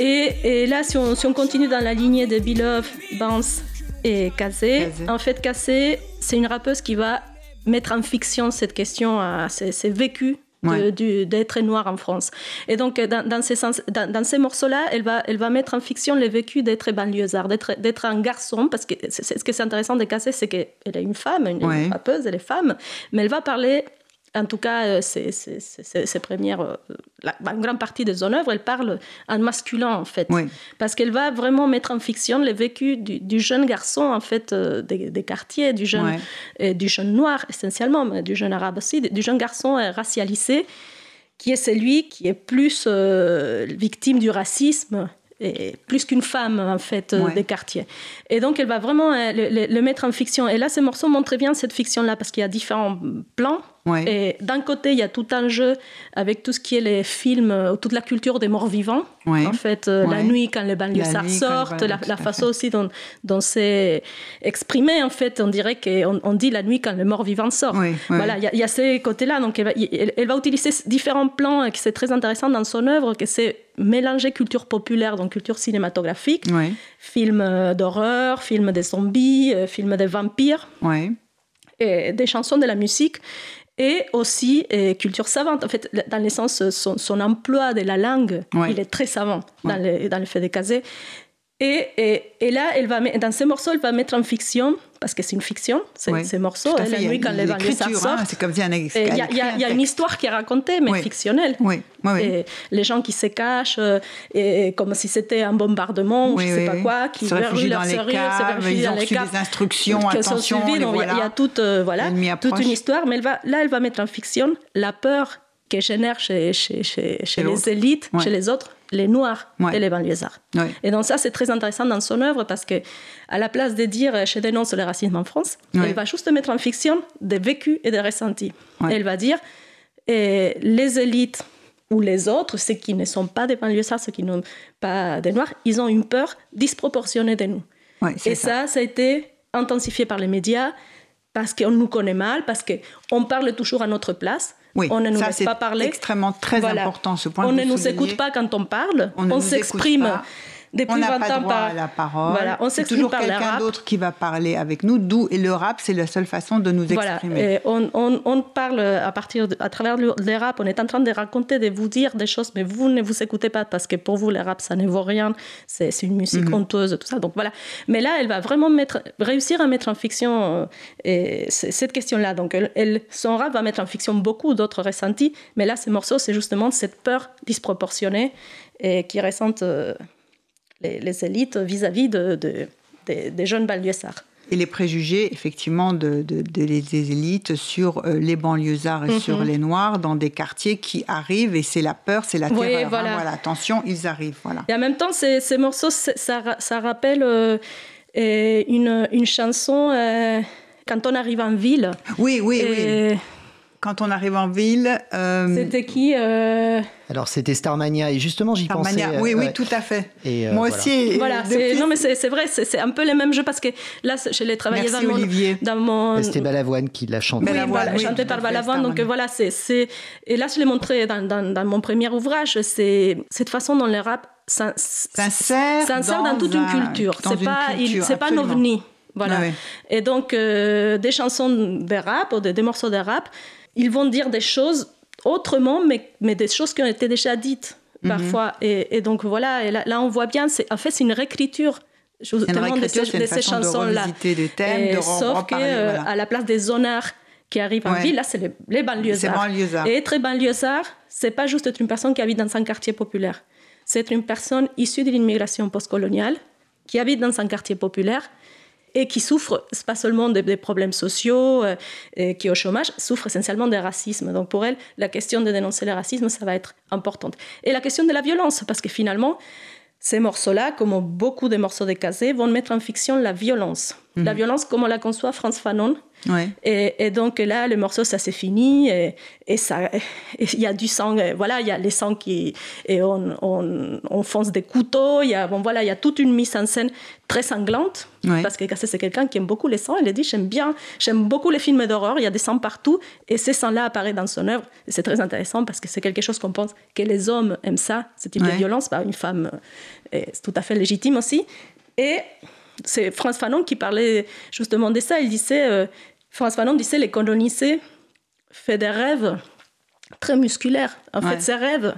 Et, et là, si on, si on continue dans la lignée de Beloved, Bounce et Kazé, en fait, Kazé, c'est une rappeuse qui va mettre en fiction cette question, à ces vécus Ouais. d'être noir en France. Et donc, dans, dans ces, dans, dans ces morceaux-là, elle va, elle va mettre en fiction les vécus d'être banlieusard, d'être un garçon, parce que c'est- c'est- ce qui est intéressant de Cassé, c'est qu'elle est une femme, une, rappeuse, elle est femme, mais elle va parler, en tout cas, euh, ses premières, euh, la, une grande partie de son œuvre, elle parle en masculin, en fait. Oui. Parce qu'elle va vraiment mettre en fiction les vécus du, du jeune garçon, en fait, euh, des, des quartiers, du jeune, Ouais. euh, du jeune noir essentiellement, mais du jeune arabe aussi, du jeune garçon euh, racialisé, qui est celui qui est plus euh, victime du racisme. Et plus qu'une femme, en fait, Ouais. des quartiers. Et donc, elle va vraiment le, le- le mettre en fiction. Et là, ces morceaux montrent très bien cette fiction-là, parce qu'il y a différents plans. Ouais. Et d'un côté, il y a tout un jeu avec tout ce qui est les films, euh, toute la culture des morts vivants. Ouais. En fait, euh, la nuit, quand les banlieusards les sortent, la, façon aussi dont, dont c'est exprimé, en fait, on dirait qu'on on dit la nuit quand le mort vivant sort. Oui, oui. Voilà, il y, a- il y a ces côtés-là. Donc, elle va, elle- elle va utiliser différents plans et que c'est très intéressant dans son œuvre, que c'est mélanger culture populaire, donc culture cinématographique, films euh, d'horreur, films des zombies, euh, films des vampires et des chansons, de la musique, et aussi euh, culture savante. En fait, dans le sens, euh, son, son emploi de la langue, Ouais. il est très savant dans, le, dans le fait de caser. Et, et, et là, elle va, dans ces morceaux, elle va mettre en fiction, parce que c'est une fiction, ces, Ouais. ces morceaux, Tout à hein, fait, la y nuit quand les banlieusards hein, sortent. c'est comme si un Il y, a- y un y une histoire qui est racontée, mais Oui. fictionnelle. Oui, oui, oui. Et les gens qui se cachent, euh, et, comme si c'était un bombardement, ou Oui, je ne sais oui, pas oui. quoi, qui Se réfugient dans les caves, ils ont les reçu des instructions, attention, il y a- il y a voilà. toute, euh, voilà, toute une histoire, mais elle va, là, elle va mettre en fiction la peur que génère chez, chez, chez, chez l'autre. les élites, Ouais. chez les autres, les noirs Ouais. et les banlieusards. Ouais. Et donc ça, c'est très intéressant dans son œuvre parce que à la place de dire euh, je dénonce le racisme en France, Ouais. elle va juste mettre en fiction des vécus et des ressentis. Elle va dire les élites ou les autres, ceux qui ne sont pas des banlieusards, ceux qui n'ont pas des noirs, ils ont une peur disproportionnée de nous. Et ça, ça a été intensifié par les médias parce qu'on nous connaît mal, parce qu'on parle toujours à notre place. Oui, on ne nous ça, laisse c'est pas parler. extrêmement très Voilà. important, ce point On ne nous écoute pas quand on parle. On s'exprime. Depuis on n'a 20 pas ans droit par à la parole. Voilà, on s'exprime toujours le quelqu'un rap. d'autre qui va parler avec nous. D'où et le rap, c'est la seule façon de nous Voilà, exprimer. et on, on, on parle à partir de- à travers le, les rap, on est en train de raconter, de vous dire des choses, mais vous ne vous écoutez pas parce que pour vous, les rap, ça ne vaut rien, c'est une musique Mhm. honteuse, tout ça. Donc voilà. Mais là, elle va vraiment mettre, réussir à mettre en fiction euh, et cette question-là. Donc elle, elle- son rap va mettre en fiction beaucoup d'autres ressentis, mais là, ces morceaux, c'est justement cette peur disproportionnée et qui ressentent euh, les, les élites vis-à-vis de, de- des- des jeunes banlieusards. Et les préjugés, effectivement, de, de- de- des élites sur euh, les banlieusards et Mhm. sur les noirs dans des quartiers qui arrivent et c'est la peur, c'est la Oui, terreur. hein. voilà. voilà, attention, ils arrivent. Voilà. Et en même temps, ces, ces morceaux, ça, ra- ça rappelle euh, euh, une, une chanson euh, quand on arrive en ville. Oui, oui, oui. Quand on arrive en ville. euh, C'était qui euh, Alors c'était Starmania et justement j'y pensais. Starmania. euh, Oui, oui, ouais. tout à fait. Et, euh, Moi voilà. aussi. Voilà, depuis- non mais c'est c'est vrai, c'est c'est un peu les mêmes jeux parce que là, je l'ai travaillé Merci, dans mon, Olivier. dans mon, C'était Balavoine qui l'a chanté. Oui, Balavoine, voilà, oui, chanté par Balavoine. Donc voilà, c'est, c'est... Et là, je l'ai montré dans, dans, dans mon premier ouvrage. C'est cette façon dont le rap s'in- S'insère dans, dans toute une un- culture. C'est une pas, il- culture, c'est pas un ovni. Voilà. Ah. Et donc, euh, des chansons de rap ou des, des morceaux de rap, ils vont dire des choses autrement, mais, mais des choses qui ont été déjà dites Mhm. parfois. Et, et donc, voilà, et là, là, on voit bien, en fait, c'est une réécriture. Une justement, de ces, de ces de chansons-là. revisiter des thèmes, Et de re- sauf reparler, que, euh, voilà. à la place des honneurs qui arrivent en Ouais. ville, là, c'est les, les banlieusards. Et être banlieusard, c'est pas juste être une personne qui habite dans un quartier populaire. C'est être une personne issue de l'immigration postcoloniale qui habite dans un quartier populaire et qui souffre c'est pas seulement des, des problèmes sociaux, euh, qui est au chômage, souffre essentiellement des racismes. Donc pour elle, la question de dénoncer le racisme, ça va être importante. Et la question de la violence, parce que finalement, ces morceaux-là, comme beaucoup des morceaux de Kazé, vont mettre en fiction la violence. La violence comme on la conçoit Franz Fanon. Ouais. Et, et donc là, le morceau, ça s'est fini. Et et ça, il y a du sang. Voilà, il y a les sangs qui. Et on, on, on fonce des couteaux. Il y a, bon, voilà, il y a toute une mise en scène très sanglante. Ouais. Parce que Cassé, c'est quelqu'un qui aime beaucoup les sangs. Il a dit J'aime bien, j'aime beaucoup les films d'horreur. Il y a des sangs partout. Et ces sangs-là apparaissent dans son œuvre. C'est très intéressant parce que c'est quelque chose qu'on pense que les hommes aiment ça, ce type Ouais. de violence. Bah, une femme, est- c'est tout à fait légitime aussi. Et c'est Franz Fanon qui parlait justement de ça. Il disait, euh, Franz Fanon disait, les colonisés fait des rêves très musculaires. En Ouais. fait, ces rêves,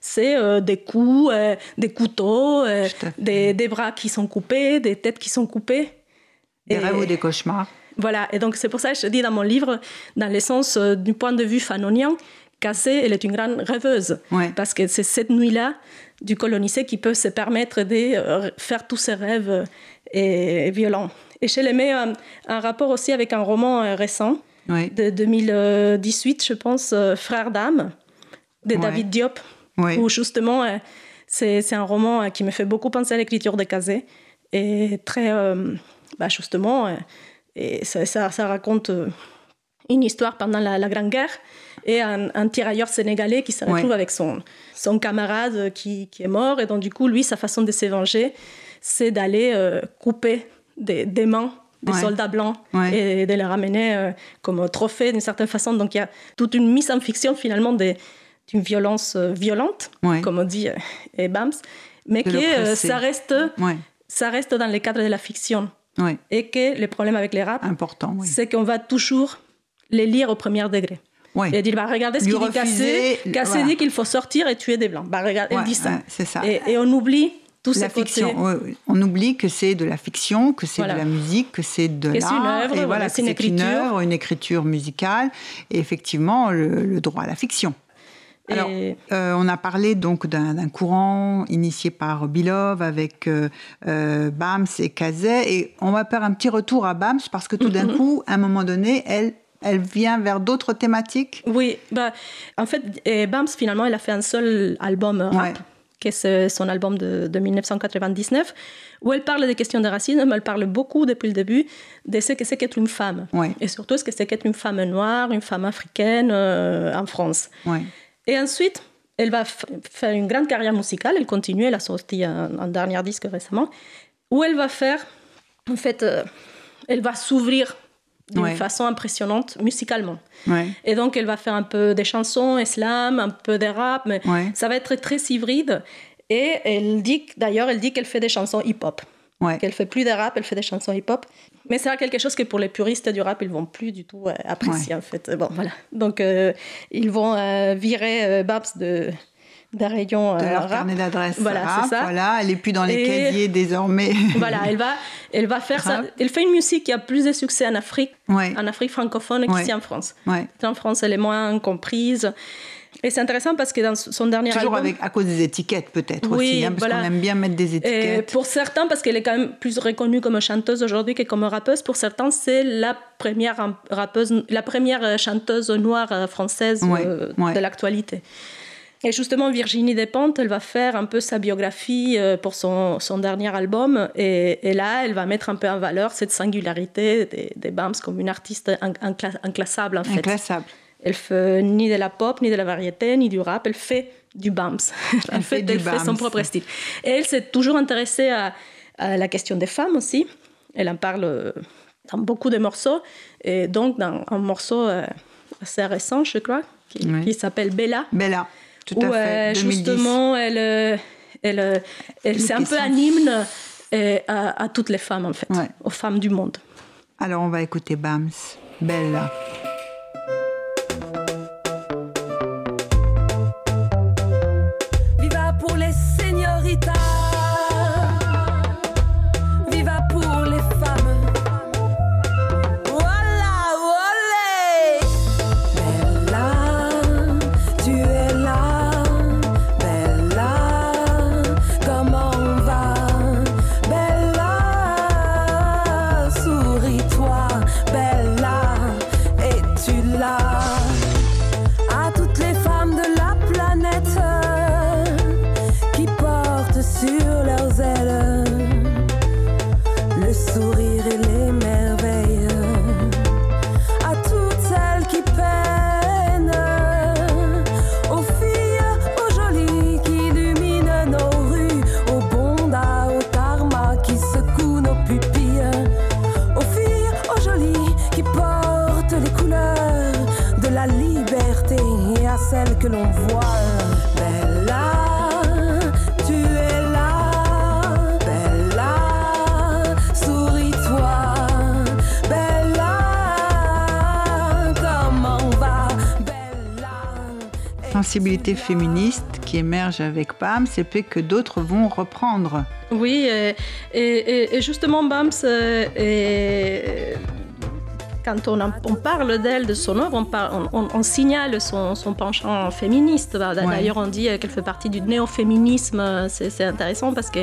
c'est euh, des coups, euh, des couteaux, euh, des, des bras qui sont coupés, des têtes qui sont coupées. Des Et- rêves ou des cauchemars. Voilà, et donc c'est pour ça que je dis dans mon livre, dans le sens euh, du point de vue fanonien, Cassé, elle est une grande rêveuse. Ouais. Parce que c'est cette nuit-là du colonisé qui peut se permettre de faire tous ses rêves et, et violents. Et je les mets un, rapport aussi avec un roman euh, récent de 2018, je pense, euh, Frères d'âme, de Ouais. David Diop, où justement, euh, c'est un roman euh, qui me fait beaucoup penser à l'écriture de Kazé, et très, euh, bah, justement, euh, et ça, ça, ça raconte euh, une histoire pendant la, la Grande Guerre, et un, un tirailleur sénégalais qui se Ouais. retrouve avec son, son camarade qui, qui est mort, et donc du coup, lui, sa façon de se venger, c'est d'aller euh, couper des, des mains des Ouais. soldats blancs Ouais. et de les ramener euh, comme trophée d'une certaine façon. Donc il y a toute une mise en fiction finalement d'une violence euh, violente, Ouais. comme on dit, et Bams, mais De que ça, reste, ça reste dans le cadre de la fiction. Et que le problème avec les rap. Oui. c'est qu'on va toujours les lire au premier degré. Ouais. Et dire, bah, regardez ce qu'il dit Cassé. Cassé voilà. dit qu'il faut sortir et tuer des blancs. Bah, regarde, elle Ouais, dit ça. ouais, ça. Et, et on oublie la côtés. fiction, on oublie que c'est de la fiction, que c'est Voilà. de la musique, que c'est de Que c'est une l'art, œuvre, et voilà, c'est une une œuvre, une écriture musicale, et effectivement le, le droit à la fiction. Alors, Et- euh, on a parlé donc d'un courant initié par Bilov avec euh, euh, Bams et Kazet, et on va faire un petit retour à Bams parce que tout d'un Mhm. coup, à un moment donné, elle, elle vient vers d'autres thématiques. Oui, bah, en fait, Bams, finalement, elle a fait un seul album rap Ouais. Qui est son album de, de, 1999, où elle parle des questions de racisme, elle parle beaucoup depuis le début de ce que c'est qu'être une femme. Et surtout ce que c'est qu'être une femme noire, une femme africaine euh, en France. Et ensuite, elle va faire une grande carrière musicale, elle continue, elle a sorti un, un dernier disque récemment, où elle va faire, en fait, euh, elle va s'ouvrir d'une façon impressionnante musicalement. Et donc, elle va faire un peu des chansons islam, un peu des rap, mais ça va être très hybride. Et elle dit, d'ailleurs, elle dit qu'elle fait des chansons hip-hop. Qu'elle fait plus de rap, elle fait des chansons hip-hop. Mais c'est quelque chose que pour les puristes du rap, ils vont plus du tout euh, apprécier, en fait. Bon, voilà. Donc, euh, ils vont euh, virer Babs de, des rayons de leur rap. carnet d'adresse voilà, rap, ça. voilà, elle est plus dans les Et casiers désormais. voilà, elle va, elle va faire ça. Elle fait une musique qui a plus de succès en Afrique, ouais. en Afrique francophone Ouais. qu'ici en France. Ouais. En France, elle est moins comprise. Et c'est intéressant parce que dans son dernier Toujours album, avec, à cause des étiquettes peut-être Oui, aussi, hein, parce voilà. qu'on aime bien mettre des et étiquettes. pour certains, parce qu'elle est quand même plus reconnue comme chanteuse aujourd'hui que comme rappeuse, pour certains, c'est la première rappeuse, la première chanteuse noire euh, française Ouais, euh, ouais. de l'actualité. Et justement, Virginie Despentes, elle va faire un peu sa biographie euh, pour son, son dernier album. Et, et là, elle va mettre un peu en valeur cette singularité des, des Bams comme une artiste in- incla- inclassable, en fait. Inclassable. Elle fait ni de la pop, ni de la variété, ni du rap. Elle fait du Bams. Elle fait elle fait son propre style. Et elle s'est toujours intéressée à, à la question des femmes aussi. Elle en parle euh, dans beaucoup de morceaux. Et donc, dans un morceau euh, assez récent, je crois, qui, Oui. qui s'appelle Bella Bella, tout fait. euh, 2010. justement elle, euh, elle, euh, elle- c'est un peu un hymne à, à toutes les femmes en fait, Ouais. aux femmes du monde. Alors on va écouter Bams, Bella. Sensibilité féministe qui émerge avec Bams et puis que d'autres vont reprendre. Oui, et, et- et justement, Bams, euh, quand on, parle d'elle, de son œuvre, on, signale son, son penchant féministe. Bah, D'ailleurs, on dit qu'elle fait partie du néo-féminisme. C'est intéressant parce que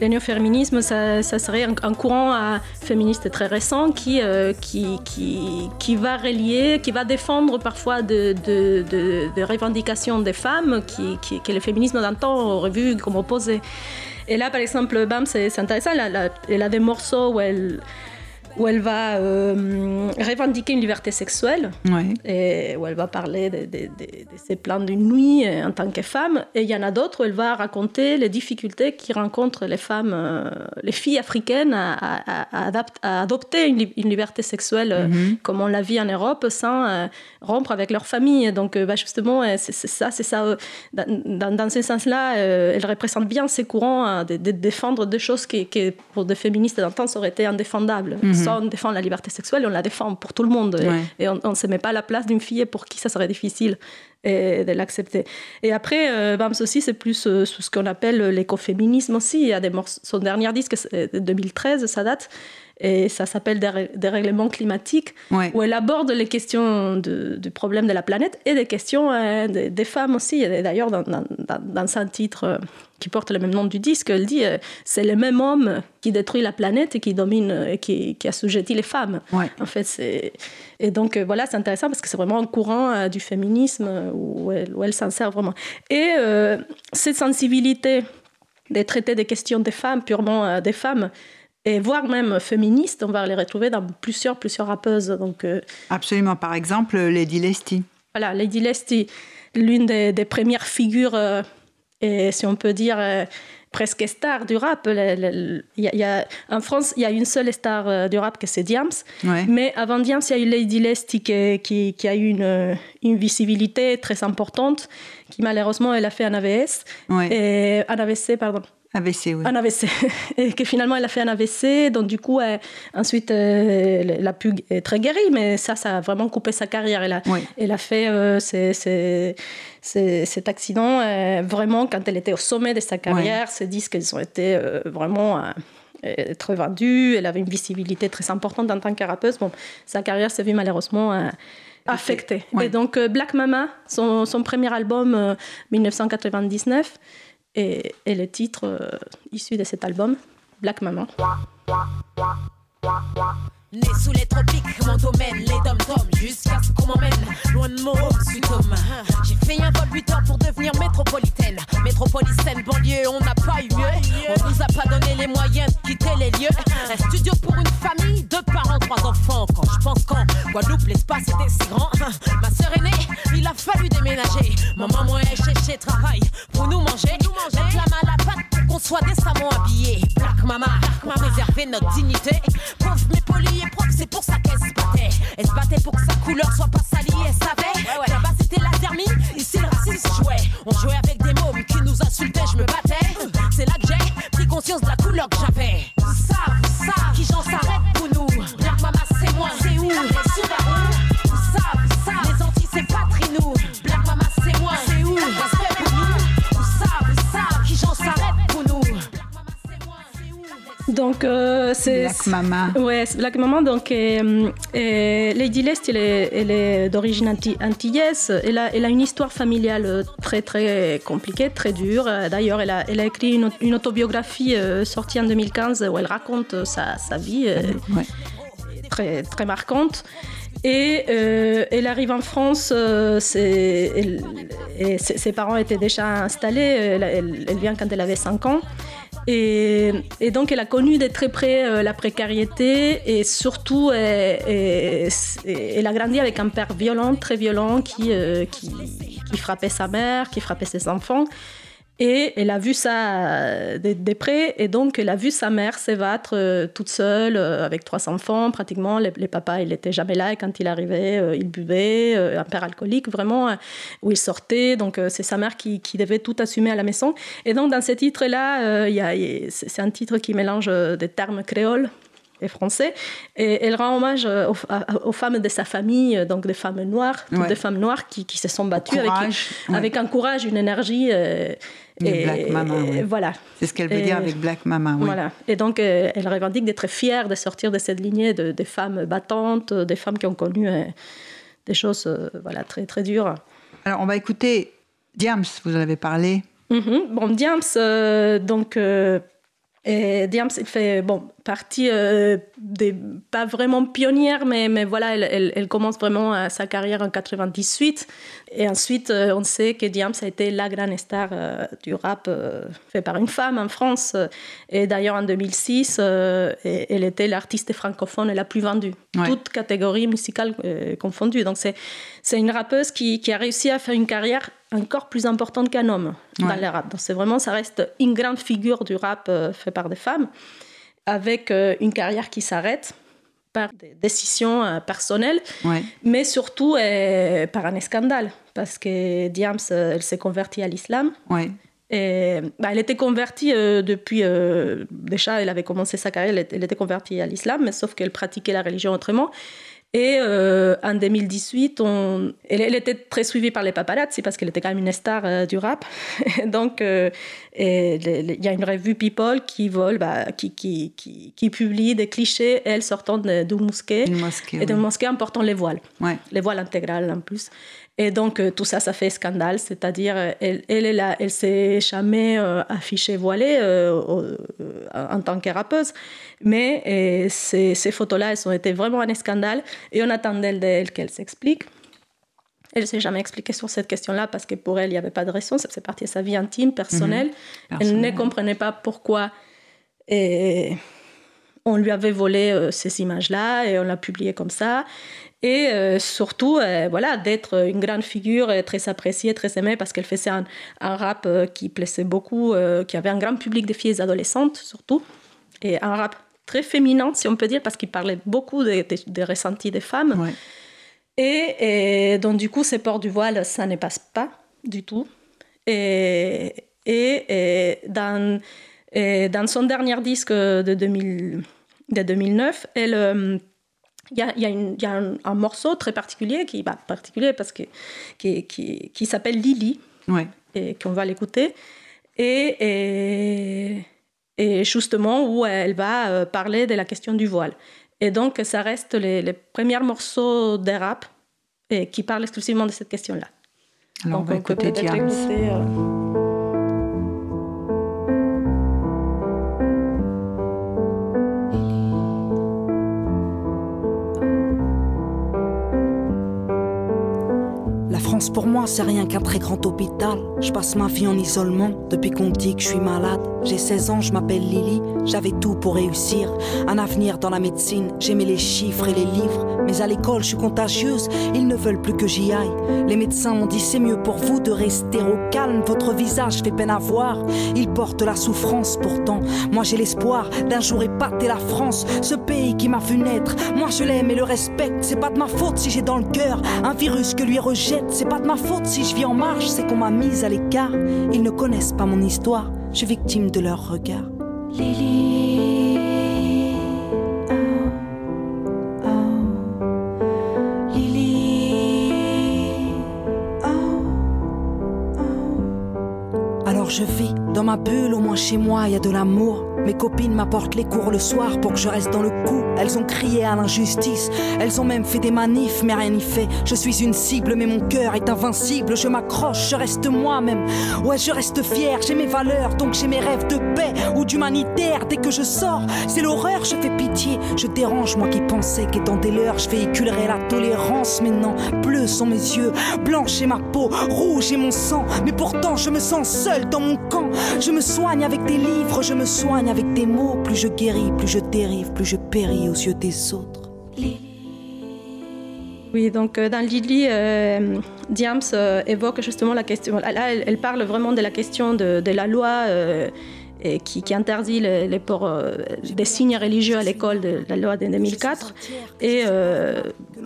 le néo-féminisme, ça, serait un, courant euh, féministe très récent qui, euh, qui, qui, qui va relier, qui va défendre parfois de, de, de- de revendications des femmes qui, qui- que le féminisme d'antan aurait vu comme opposé. Et là, par exemple, Bam, c'est intéressant, elle a des morceaux où elle, où elle va euh, revendiquer une liberté sexuelle Ouais. et où elle va parler de, de- de- de ses plans d'une nuit euh, en tant que femme. Et il y en a d'autres où elle va raconter les difficultés qui rencontrent les femmes, euh, les filles africaines à, à- à adapt- à adopter une, li- une liberté sexuelle euh, comme on la vit en Europe sans euh, rompre avec leur famille. Donc bah, justement, c'est ça, c'est ça. dans, ce sens-là, elle représente bien ces courants de, défendre des choses qui, qui, pour des féministes d'antan, ça aurait été indéfendable. Soit on défend la liberté sexuelle, on la défend pour tout le monde. Et- Ouais. Et, on ne se met pas à la place d'une fille pour qui ça serait difficile euh, de l'accepter. Et après, euh, Bams aussi, c'est plus euh, ce qu'on appelle l'écoféminisme aussi. Il y a des morceaux, son dernier disque, c'est de 2013, ça date. Et ça s'appelle règlements climatiques, Ouais. où elle aborde les questions de- du problème de la planète et des questions euh, des, des femmes aussi. Et D'ailleurs, dans, dans, un titre euh, qui porte le même nom du disque, elle dit c'est le même homme qui détruit la planète et qui domine, qui, qui assujettit les femmes. En fait, c'est et donc voilà, c'est intéressant parce que c'est vraiment un courant du féminisme où elle, où elle s'en sert vraiment. Et cette sensibilité de traiter des questions des femmes, purement des femmes, et voire même féministes, on va les retrouver dans plusieurs, plusieurs rappeuses. Donc, euh, Absolument. Par exemple, Lady Lesty. Voilà, Lady Lesty, l'une des, premières figures, euh, et si on peut dire, euh, presque star du rap. Il y, a, en France, il y a une seule star du rap, que c'est Diams. Mais avant Diams, il y a eu Lady Lesty qui, qui, a eu une, une, visibilité très importante, qui malheureusement, elle a fait un AVS. Et, un AVC, pardon. AVC, oui. Un AVC. Et que finalement, elle a fait un AVC. Donc, du coup, ensuite, euh, elle a pu être très guérie, mais ça, ça a vraiment coupé sa carrière. Elle a, elle a fait euh, cet accident euh, vraiment quand elle était au sommet de sa carrière. Ces disques, ils ont été vraiment très vendus. Elle avait une visibilité très importante en tant que rappeuse. Bon, sa carrière s'est vue malheureusement affectée. Et donc, Black Mama, son, son premier album, 1999, et, le titre euh, issu de cet album, Black Maman. Né sous les tropiques, mon domaine, les dom-toms, jusqu'à ce qu'on m'emmène loin de mon home sud-homme. J'ai fait un vol 8 heures pour devenir métropolitaine. Métropolitaine, banlieue, on n'a pas eu mieux. On nous a pas donné les moyens de quitter les lieux. Un studio pour une famille, deux parents, trois enfants. Quand je pense qu'en Guadeloupe, l'espace était si grand. Ma sœur aînée, il a fallu déménager. Maman, moi, cherché travail pour nous manger. Main à la pâte qu'on soit décemment habillés. Black mama, préserver notre dignité. Pauvre mais poli c'est pour ça qu'elle se battait. Elle se battait pour que sa couleur soit pas salie, elle savait. Là-bas c'était la thermie, ici le racisme jouait. On jouait avec des mômes qui nous insultaient, je me battais. C'est là que j'ai pris conscience de la couleur que j'avais. Ça, ça, qui j'en s'arrête Donc, euh, c'est. Black Mama. Ouais, Black Mama. Donc, euh, euh, Lady Lest, elle est, d'origine antillaise. Elle a, elle a une histoire familiale très, très compliquée, très dure. D'ailleurs, elle a, elle a écrit une, autobiographie sortie en 2015 où elle raconte sa, sa vie très, très marquante. Et elle arrive en France, ses parents étaient déjà installés, elle, elle, vient quand elle avait 5 ans. Et, donc, elle a connu de très près euh, la précarité et surtout, elle, a grandi avec un père violent, très violent, euh, qui, qui frappait sa mère, qui frappait ses enfants. Et elle a vu ça euh, de, près, et donc elle a vu sa mère s'ébattre euh, toute seule, euh, avec trois enfants, pratiquement. Les, papas, il n'était jamais là, et quand il arrivait, il buvait, un père alcoolique, vraiment, où il sortait. Donc c'est sa mère qui, devait tout assumer à la maison. Et donc dans ce titre-là, c'est un titre qui mélange des termes créoles et français. Et elle rend hommage aux, femmes de sa famille, donc des femmes noires, toutes des femmes noires qui, se sont battues avec, avec, un courage, une énergie. Et, Black Mama, Voilà. C'est ce qu'elle veut dire avec Black Mama, oui. Voilà. Et donc, euh, elle revendique d'être fière de sortir de cette lignée de, des femmes battantes, des femmes qui ont connu euh, des choses euh, voilà, très, très dures. Alors, on va écouter Diams, vous en avez parlé. Mm-hmm. Bon, Diams, donc et Diams, fait bon, partie euh, des, pas vraiment pionnière, mais, mais voilà, elle, elle, commence vraiment euh, sa carrière en 98. Et ensuite, euh, on sait que Diams a été la grande star du rap fait par une femme en France. Et d'ailleurs, en 2006, elle était l'artiste francophone la plus vendue, toute catégorie musicale confondue. Donc, c'est une rappeuse qui, qui a réussi à faire une carrière encore plus importante qu'un homme dans le rap. Donc c'est vraiment, ça reste une grande figure du rap euh, fait par des femmes, avec euh, une carrière qui s'arrête par des décisions euh, personnelles, mais surtout par un scandale, parce que Diams, elle s'est convertie à l'islam. Et, bah, elle était convertie depuis. déjà, elle avait commencé sa carrière, elle, elle était convertie à l'islam, mais sauf qu'elle pratiquait la religion autrement. Et euh, en 2018, on... elle, était très suivie par les paparazzi parce qu'elle était quand même une star euh, du rap. donc, euh, il y a une revue People qui vole, bah, qui, qui, qui, publie des clichés, elle sortant d'une mosquée, et d'une mosquée en portant les voiles, les voiles intégrales en plus. Et donc, euh, tout ça, ça fait scandale, c'est-à-dire, elle, elle, elle, elle s'est jamais euh, affichée voilée euh, en tant que rappeuse, mais ces, ces photos-là, elles ont été vraiment un scandale, et on attendait d'elle qu'elle s'explique. Elle ne s'est jamais expliquée sur cette question-là parce que pour elle, il n'y avait pas de raison. Ça faisait partie de sa vie intime, personnelle. Mhm. Elle ne comprenait pas pourquoi et on lui avait volé ces images-là et on l'a publié comme ça. Et euh, surtout euh, voilà d'être une grande figure euh, très appréciée très aimée parce qu'elle faisait un, un rap qui plaisait beaucoup qui avait un grand public de filles adolescentes surtout. Et un rap très féminin si on peut dire parce qu'il parlait beaucoup des de, ressentis des femmes. Et, donc du coup ces ports du voile ça ne passe pas du tout. Et, et, dans, dans son dernier disque de, 2000, de 2009 elle il y a, y a, y a un, morceau très particulier, qui, bah, particulier parce que, qui, qui, qui s'appelle Lily, ouais. et qu'on va l'écouter. Et, et, et, justement, où elle va euh, parler de la question du voile. Et donc, ça reste les, les premiers morceaux de rap et qui parlent exclusivement de cette question-là. Alors, donc, on va écouter, écouter euh... pour moi, c'est rien qu'un très grand hôpital. Je passe ma vie en isolement depuis qu'on dit que je suis malade. J'ai 16 ans, je m'appelle Lily, j'avais tout pour réussir. Un avenir dans la médecine, j'aimais les chiffres et les livres. Mais à l'école, je suis contagieuse, ils ne veulent plus que j'y aille. Les médecins m'ont dit c'est mieux pour vous de rester au calme. Votre visage fait peine à voir, il porte la souffrance pourtant. Moi j'ai l'espoir d'un jour épater la France, ce pays qui m'a vu naître. Moi je l'aime et le respecte, c'est pas de ma faute si j'ai dans le cœur un virus que lui rejette. Pas de ma faute si je vis en marche, c'est qu'on m'a mise à l'écart. Ils ne connaissent pas mon histoire, je suis victime de leur regard. Lily. Lily. Alors je vis dans ma bulle, au moins chez moi, il y a de l'amour. Mes copines m'apportent les cours le soir pour que je reste dans le coup. Elles ont crié à l'injustice, elles ont même fait des manifs, mais rien n'y fait. Je suis une cible, mais mon cœur est invincible. Je m'accroche, je reste moi-même. Ouais, je reste fier, j'ai mes valeurs, donc j'ai mes rêves de paix ou d'humanitaire. Dès que je sors, c'est l'horreur, je fais pitié. Je dérange, moi qui pensais qu'étant des leurs, je véhiculerais la tolérance. Mais non, bleus sont mes yeux, blanche est ma peau, rouge est mon sang. Mais pourtant, je me sens seul dans mon. Je me soigne avec des livres, je me soigne avec des mots. Plus je guéris, plus je dérive, plus je péris aux yeux des autres. Oui, donc euh, dans Lily, euh, Diams euh, évoque justement la question. Là, elle, parle vraiment de la question de la loi qui, qui, interdit les, ports euh, des signes religieux à l'école de la loi de 2004 et euh,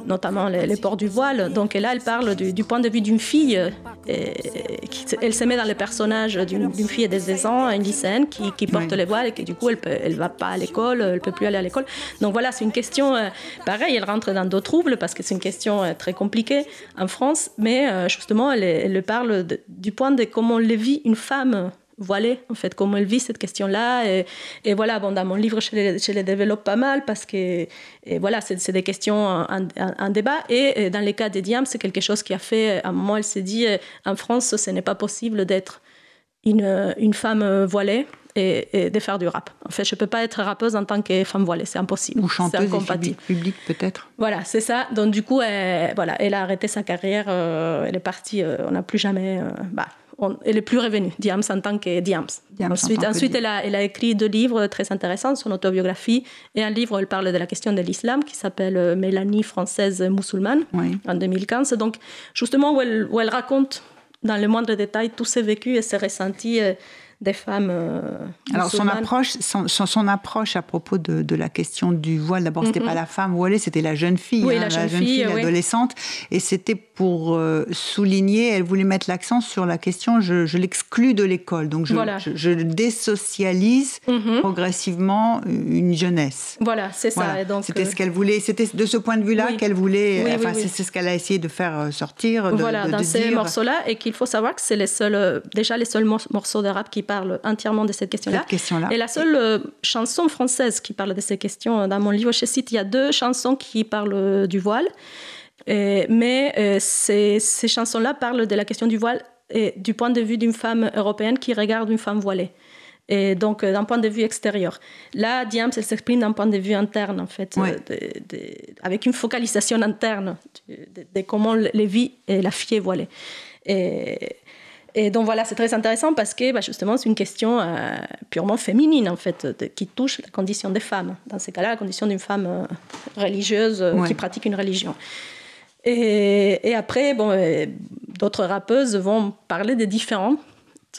notamment les, ports du voile. Donc là, elle parle du, point de vue d'une fille. Et, elle se met dans le personnage d'une fille de 16 ans, une lycéenne, qui, qui porte les voiles et qui du coup, elle ne elle va pas à l'école, elle peut plus aller à l'école. Donc voilà, c'est une question, euh, pareil, elle rentre dans d'autres troubles parce que c'est une question très compliquée en France, mais justement, elle, elle parle du point de comment on le vit une femme voilée, en fait, comment elle vit cette question-là. Et, et, voilà, bon, dans mon livre, je les, je les développe pas mal parce que et voilà, c'est des questions en, débat. Et, dans les cas des Diams, c'est quelque chose qui a fait, à un moment, elle s'est dit, euh, en France, ce n'est pas possible d'être une, une femme voilée. Et, de faire du rap. En fait, je ne peux pas être rappeuse en tant que femme voilée, c'est impossible. Ou chanteuse public, public peut-être. Voilà, c'est ça. Donc du coup, elle, voilà, elle a arrêté sa carrière, euh, elle est partie, euh, on n'a plus jamais... bah, elle est plus revenue, Diams en tant que Diams. ensuite, ensuite elle, a, elle, a, écrit deux livres très intéressants, son autobiographie et un livre où elle parle de la question de l'islam qui s'appelle euh, Mélanie française musulmane en 2015. Donc, justement, où elle, où elle, raconte dans le moindre détail tous ses vécus et ses ressentis euh, des femmes. Euh, Alors son approche, son, son, approche à propos de, de, la question du voile, d'abord c'était mm-hmm. pas la femme voilée, c'était la jeune fille, oui, hein, la, jeune fille, l'adolescente, et c'était pour euh, souligner, elle voulait mettre l'accent sur la question je, l'exclus de l'école. Donc je, je, désocialise mhm. progressivement une jeunesse. Voilà, c'est ça. C'était ce qu'elle voulait, c'était de ce point de vue-là qu'elle voulait, enfin c'est ce qu'elle a essayé de faire sortir. De, voilà, dans ces morceaux-là, et qu'il faut savoir que c'est les seuls, déjà les seuls morceaux de rap qui parlent entièrement de cette question-là. Question et la seule chanson française qui parle de ces questions, dans mon livre, je cite, il y a deux chansons qui parlent du voile. Mais euh, ces, ces chansons-là parlent de la question du voile et du point de vue d'une femme européenne qui regarde une femme voilée. Et donc, euh, d'un point de vue extérieur. Là, Diams, elle s'exprime d'un point de vue interne, en fait, euh, avec une focalisation interne de, comment les vit et la fille est voilée. Et, et donc voilà, c'est très intéressant parce que bah, justement, c'est une question euh, purement féminine, en fait, qui touche la condition des femmes. Dans ces cas-là, la condition d'une femme euh, religieuse euh, qui pratique une religion. Et, et après, bon, d'autres rappeuses vont parler des différentes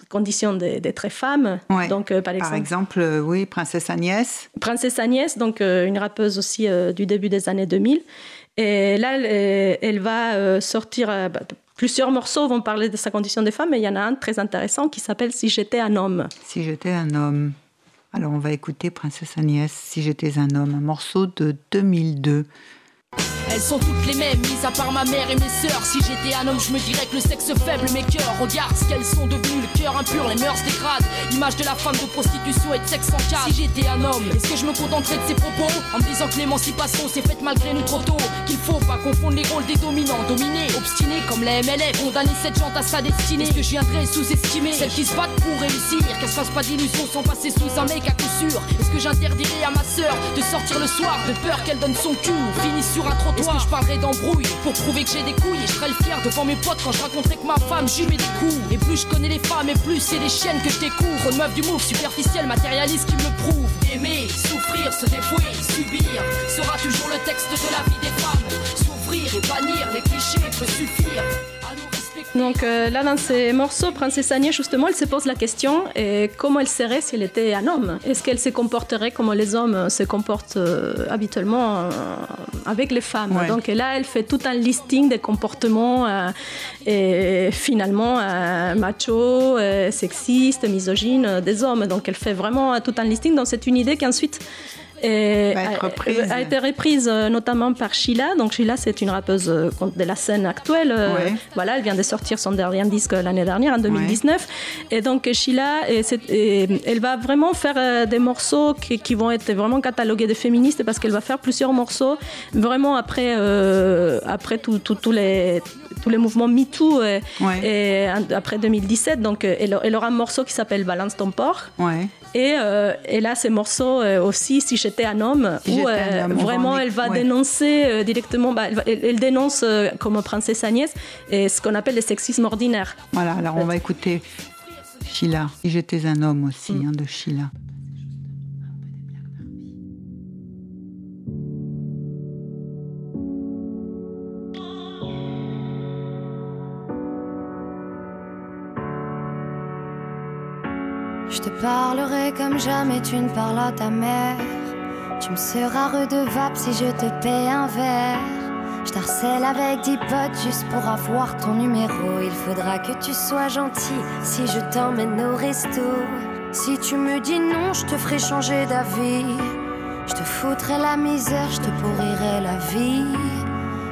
conditions d'être femme. Donc, par exemple, par exemple oui, Princesse Agnès. Princesse Agnès, donc une rappeuse aussi du début des années 2000. Et là, elle, va sortir bah, Plusieurs morceaux vont parler de sa condition de femme, mais il y en a un très intéressant qui s'appelle Si j'étais un homme. Si j'étais un homme. Alors on va écouter Princesse Agnès, Si j'étais un homme, un morceau de 2002. Elles sont toutes les mêmes, mis à part ma mère et mes sœurs. Si j'étais un homme, je me dirais que le sexe faible, mes cœurs. Regarde ce qu'elles sont devenues, le cœur impur, les mœurs dégradent. L'image de la femme de prostitution et de sexe en cas. Si j'étais un homme, est-ce que je me contenterais de ces propos? En me disant que l'émancipation s'est faite malgré nous trop tôt Qu'il faut pas confondre les rôles des dominants, dominés, obstinés comme la MLF. Condamner cette jante à sa destinée. Est-ce que je viendrais sous-estimer celles qui se battent pour réussir? Qu'elles se fassent pas d'illusions sans passer sous un mec à coup sûr Est-ce que j'interdirais à ma sœur de sortir le soir de peur qu'elle donne son cul? Ou finisse sur un trottoir. Que je parlerai d'embrouille pour prouver que j'ai des couilles Et je serai le fier devant mes potes quand je raconterai que ma femme mets des coups. Et plus je connais les femmes et plus c'est des chiennes que je découvre. Une meuf du move superficielle, matérialiste qui me prouve. Aimer, souffrir, se défouer, subir Sera toujours le texte de la vie des femmes. S'ouvrir et bannir les clichés peut suffire donc euh, là, dans ces morceaux, Princesse Agnès, justement, elle se pose la question et comment elle serait si elle était un homme? Est-ce qu'elle se comporterait comme les hommes se comportent euh, habituellement euh, avec les femmes? Donc là, elle fait tout un listing des comportements et finalement macho, sexiste, misogyne des hommes. Donc elle fait vraiment tout un listing. Donc c'est une idée qu'ensuite a, été reprise euh, notamment par Sheila. Donc Sheila, c'est une rappeuse euh, de la scène actuelle. Euh, voilà, elle vient de sortir son dernier disque l'année dernière, en 2019. Et donc Sheila, elle va vraiment faire des morceaux qui, vont être vraiment catalogués de féministes parce qu'elle va faire plusieurs morceaux vraiment après, après tous les tous les mouvements MeToo et, après 2017. Donc, elle, elle, aura un morceau qui s'appelle Balance ton porc. Et, euh, et, là, ces morceaux euh, aussi, si j'étais un homme, où euh, vraiment elle va dénoncer directement, bah, elle, dénonce comme princesse Agnès et ce qu'on appelle le sexisme ordinaire. Voilà, alors on va écouter Sheila. Si j'étais un homme aussi, mm. hein, de Sheila. Je te parlerai comme jamais tu ne parles à ta mère. Tu me seras redevable si je te paie un verre. Je t'harcèle avec dix potes juste pour avoir ton numéro. Il faudra que tu sois gentil si je t'emmène au resto. Si tu me dis non, je te ferai changer d'avis. Je te foutrai la misère, je te pourrirai la vie.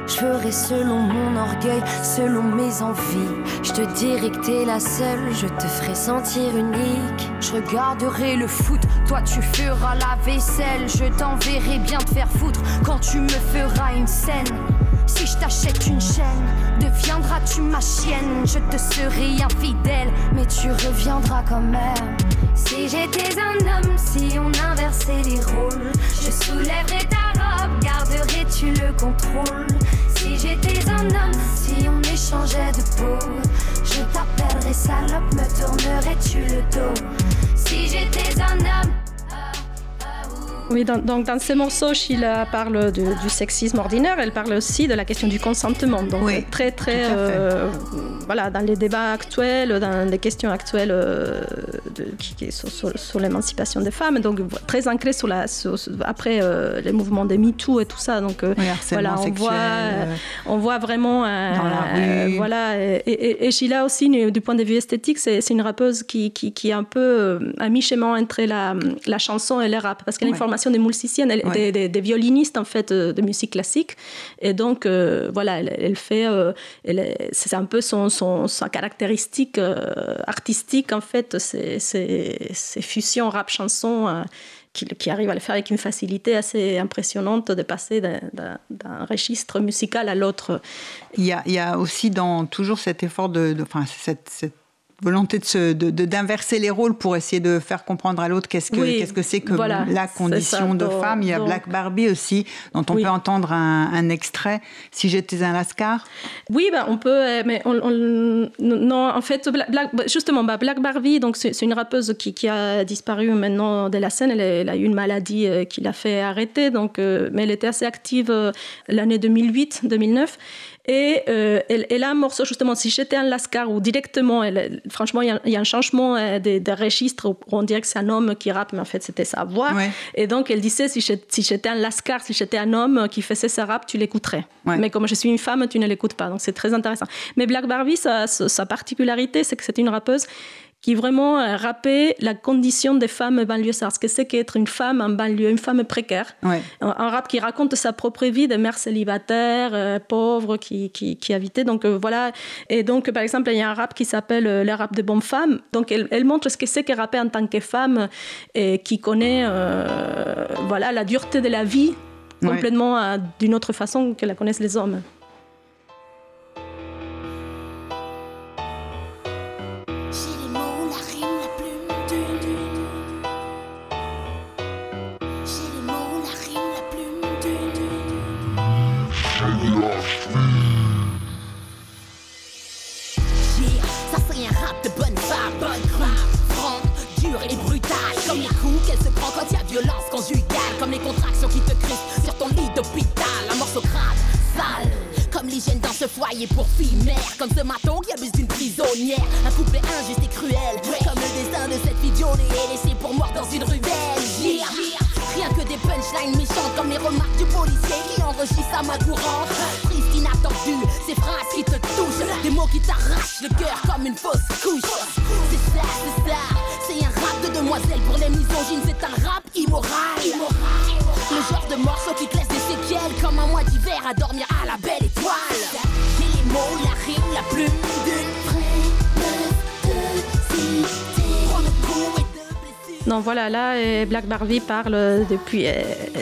Je ferai selon mon orgueil, selon mes envies. Je te dirai que t'es la seule, je te ferai sentir unique. Je regarderai le foot, toi tu feras la vaisselle. Je t'enverrai bien te faire foutre quand tu me feras une scène. Si je t'achète une chaîne, deviendras-tu ma chienne Je te serai infidèle, mais tu reviendras quand même. Si j'étais un homme, si on inversait les rôles, je soulèverais ta robe, garderais-tu le contrôle Si j'étais un homme, si on échangeait de peau, je t'appellerais salope, me tournerais-tu le dos? Si j'étais un homme, Oui, donc dans ces morceaux, Sheila parle du sexisme ordinaire, elle parle aussi de la question du consentement. Donc très très euh, voilà dans les débats actuels, dans les questions actuelles euh, de, qui, sur, l'émancipation des femmes, donc très ancré sur la après euh, les mouvements des MeToo et tout ça. Donc voilà, on voit on voit vraiment voilà et, Sheila aussi du point de vue esthétique, c'est une rappeuse qui, qui, qui, est un peu à mi-chemin entre la, la chanson et le rap parce qu'elle une des musiciennes, des, violinistes en fait euh, de musique classique. Et donc euh, voilà, elle, fait, euh, c'est un peu son, son sa caractéristique artistique en fait, ces, fusions rap chanson. Qui, qui, arrive à le faire avec une facilité assez impressionnante de passer d'un registre musical à l'autre. Il, il, y a aussi dans toujours cet effort de, enfin, cette, cette volonté de, d'inverser les rôles pour essayer de faire comprendre à l'autre qu'est-ce que qu'est-ce que c'est que la condition de femme. Il y a Black Barbie aussi, dont on peut entendre un, extrait. Si j'étais un lascar. Oui, ben on peut, euh, mais on, non, en fait, justement, bah, Black Barbie, donc c'est, une rappeuse qui, qui, a disparu maintenant de la scène. Elle, a eu une maladie euh, qui l'a fait arrêter, donc, euh, mais elle était assez active l'année 2008-2009. Et euh, elle, a un morceau, justement, si j'étais un Lascar, ou directement, elle, franchement, il y, a un changement euh, des de, registres où on dirait que c'est un homme qui rappe, mais en fait, c'était sa voix. Et donc, elle disait, si j'étais un Lascar, si j'étais un homme qui faisait sa rap, tu l'écouterais. Mais comme je suis une femme, tu ne l'écoutes pas. Donc, c'est très intéressant. Mais Black Barbie, sa, sa particularité, c'est que c'est une rappeuse qui vraiment euh, rappelle la condition des femmes banlieusardes, ce que c'est qu'être une femme en banlieue, une femme précaire. Un, rap qui raconte sa propre vie de mère célibataire, euh, pauvre, qui, qui, qui habitait. Donc euh, voilà. Et donc, par exemple, il y a un rap qui s'appelle le rap de bonnes femmes. Donc elle, elle montre ce que c'est que rapper en tant que femme et qui connaît voilà, la dureté de la vie complètement d'une autre façon que la connaissent les hommes. Comme les contractions qui te crient sur ton lit d'hôpital. Un morceau crade, sale comme l'hygiène dans ce foyer pour filles mères. Comme ce maton qui abuse d'une prisonnière. Un couplet injuste et cruel Comme le destin de cette fille violée laissée pour mort dans une ruelle Rien que des punchlines méchantes Comme les remarques du policier qui enregistre à ma courante. Triste, inattendu, ces phrases qui te touchent. Des mots qui t'arrachent le cœur comme une fausse couche. C'est ça, c'est ça. C'est un rap de demoiselle pour les misogynes. C'est un rap immoral. Le genre de morceau qui te laisse des séquelles Comme un mois d'hiver à dormir à la belle étoile. Et les mots, la rime, la plume d'une Donc voilà, là, Black Barbie parle depuis euh,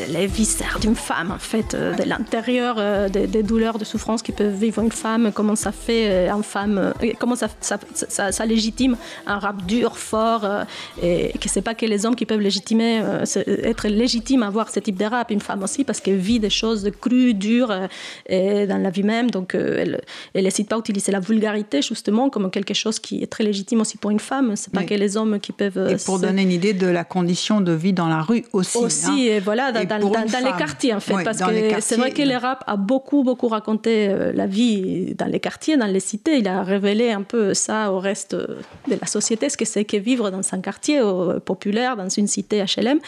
les viscères d'une femme, en fait, euh, de l'intérieur, euh, des, douleurs, de souffrances qui peuvent vivre une femme, comment ça fait en femme, comment ça, ça, légitime un rap dur, fort, et que c'est pas que les hommes qui peuvent légitimer, être légitimes à voir ce type de rap, une femme aussi, parce qu'elle vit des choses crues, dures, et dans la vie même, donc elle n'hésite pas à utiliser la vulgarité, justement, comme quelque chose qui est très légitime aussi pour une femme, c'est pas que les hommes qui peuvent... Et pour donner une idée de la condition de vie dans la rue aussi. Aussi, hein. et voilà, dans, les quartiers en fait, parce que c'est vrai que le rap a beaucoup, beaucoup raconté euh, la vie dans les quartiers, dans les cités. Il a révélé un peu ça au reste de la société, ce que c'est que vivre dans un quartier populaire, dans une cité HLM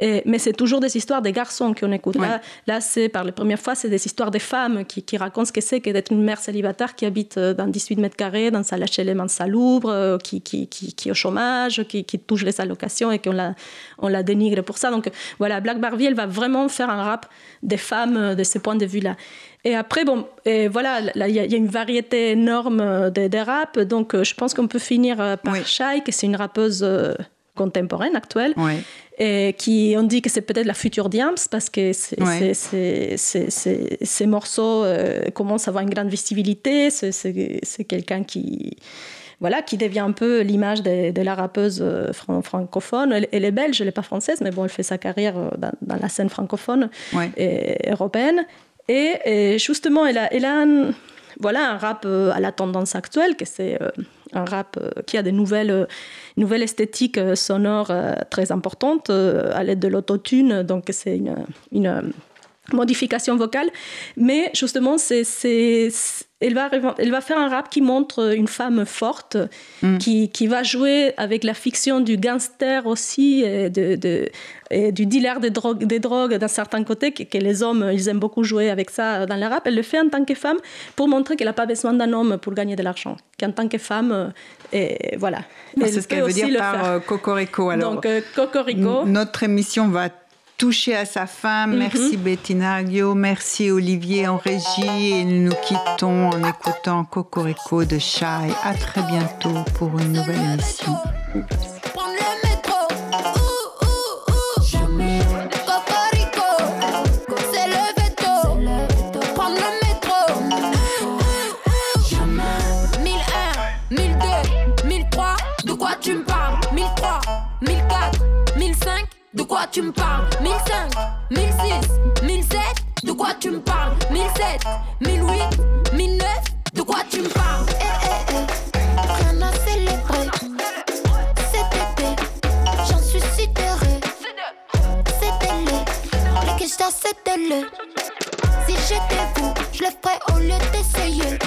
mais c'est toujours des histoires des garçons qu'on écoute. Là, là c'est par la première fois, c'est des histoires des femmes qui, qui racontent ce que c'est que d'être une mère célibataire qui habite euh, dans 18 mètres carrés, dans sa HLM en salubre, euh, qui, qui, qui, qui, est au chômage, qui, qui touche les allocations et qu'on la, on la dénigre pour ça. Donc voilà, Black Barbie, elle va vraiment faire un rap des femmes euh, de ce point de vue-là. Et après, bon, et voilà, il y, a une variété énorme des de rap. Donc, je pense qu'on peut finir par oui. Shai, qui c'est une rappeuse contemporaine, actuelle. Et qui on dit que c'est peut-être la future Diams parce que ces morceaux euh, commencent à avoir une grande visibilité. C'est quelqu'un qui voilà, qui devient un peu l'image de, la rappeuse euh, francophone. Elle, est belge, elle n'est pas française, mais bon, elle fait sa carrière euh, dans, la scène francophone et européenne. Et, justement, elle a, elle a un, voilà un rap à la tendance actuelle, que c'est un rap qui a des nouvelles, nouvelles esthétiques sonores très importantes à l'aide de l'autotune. Donc c'est une modification vocale. Mais justement, c'est, elle, va, elle va faire un rap qui montre une femme forte, mm. qui, qui, va jouer avec la fiction du gangster aussi, et, de, et du dealer de drogue, des drogues d'un certain côté, que, les hommes, ils aiment beaucoup jouer avec ça dans le rap. Elle le fait en tant que femme pour montrer qu'elle n'a pas besoin d'un homme pour gagner de l'argent. Qu'en tant que femme, et voilà. C'est ce qu'elle veut dire par euh, Cocorico. Alors, Donc, euh, Cocorico. Notre émission va touché à sa fin. Mhm. Merci Bettina Aguio, merci Olivier en régie et nous nous quittons en écoutant Cocorico de Chai. À très bientôt pour une nouvelle émission. De quoi tu me parles? 1005, 1006, 1007 De quoi tu me parles? 1007, 1008, 1009 De quoi tu me parles? Eh eh eh, rien à célébrer. Cet été, j'en suis sidéré. C'était le, les questions c'était le. Si j'étais vous, je le ferais au lieu d'essayer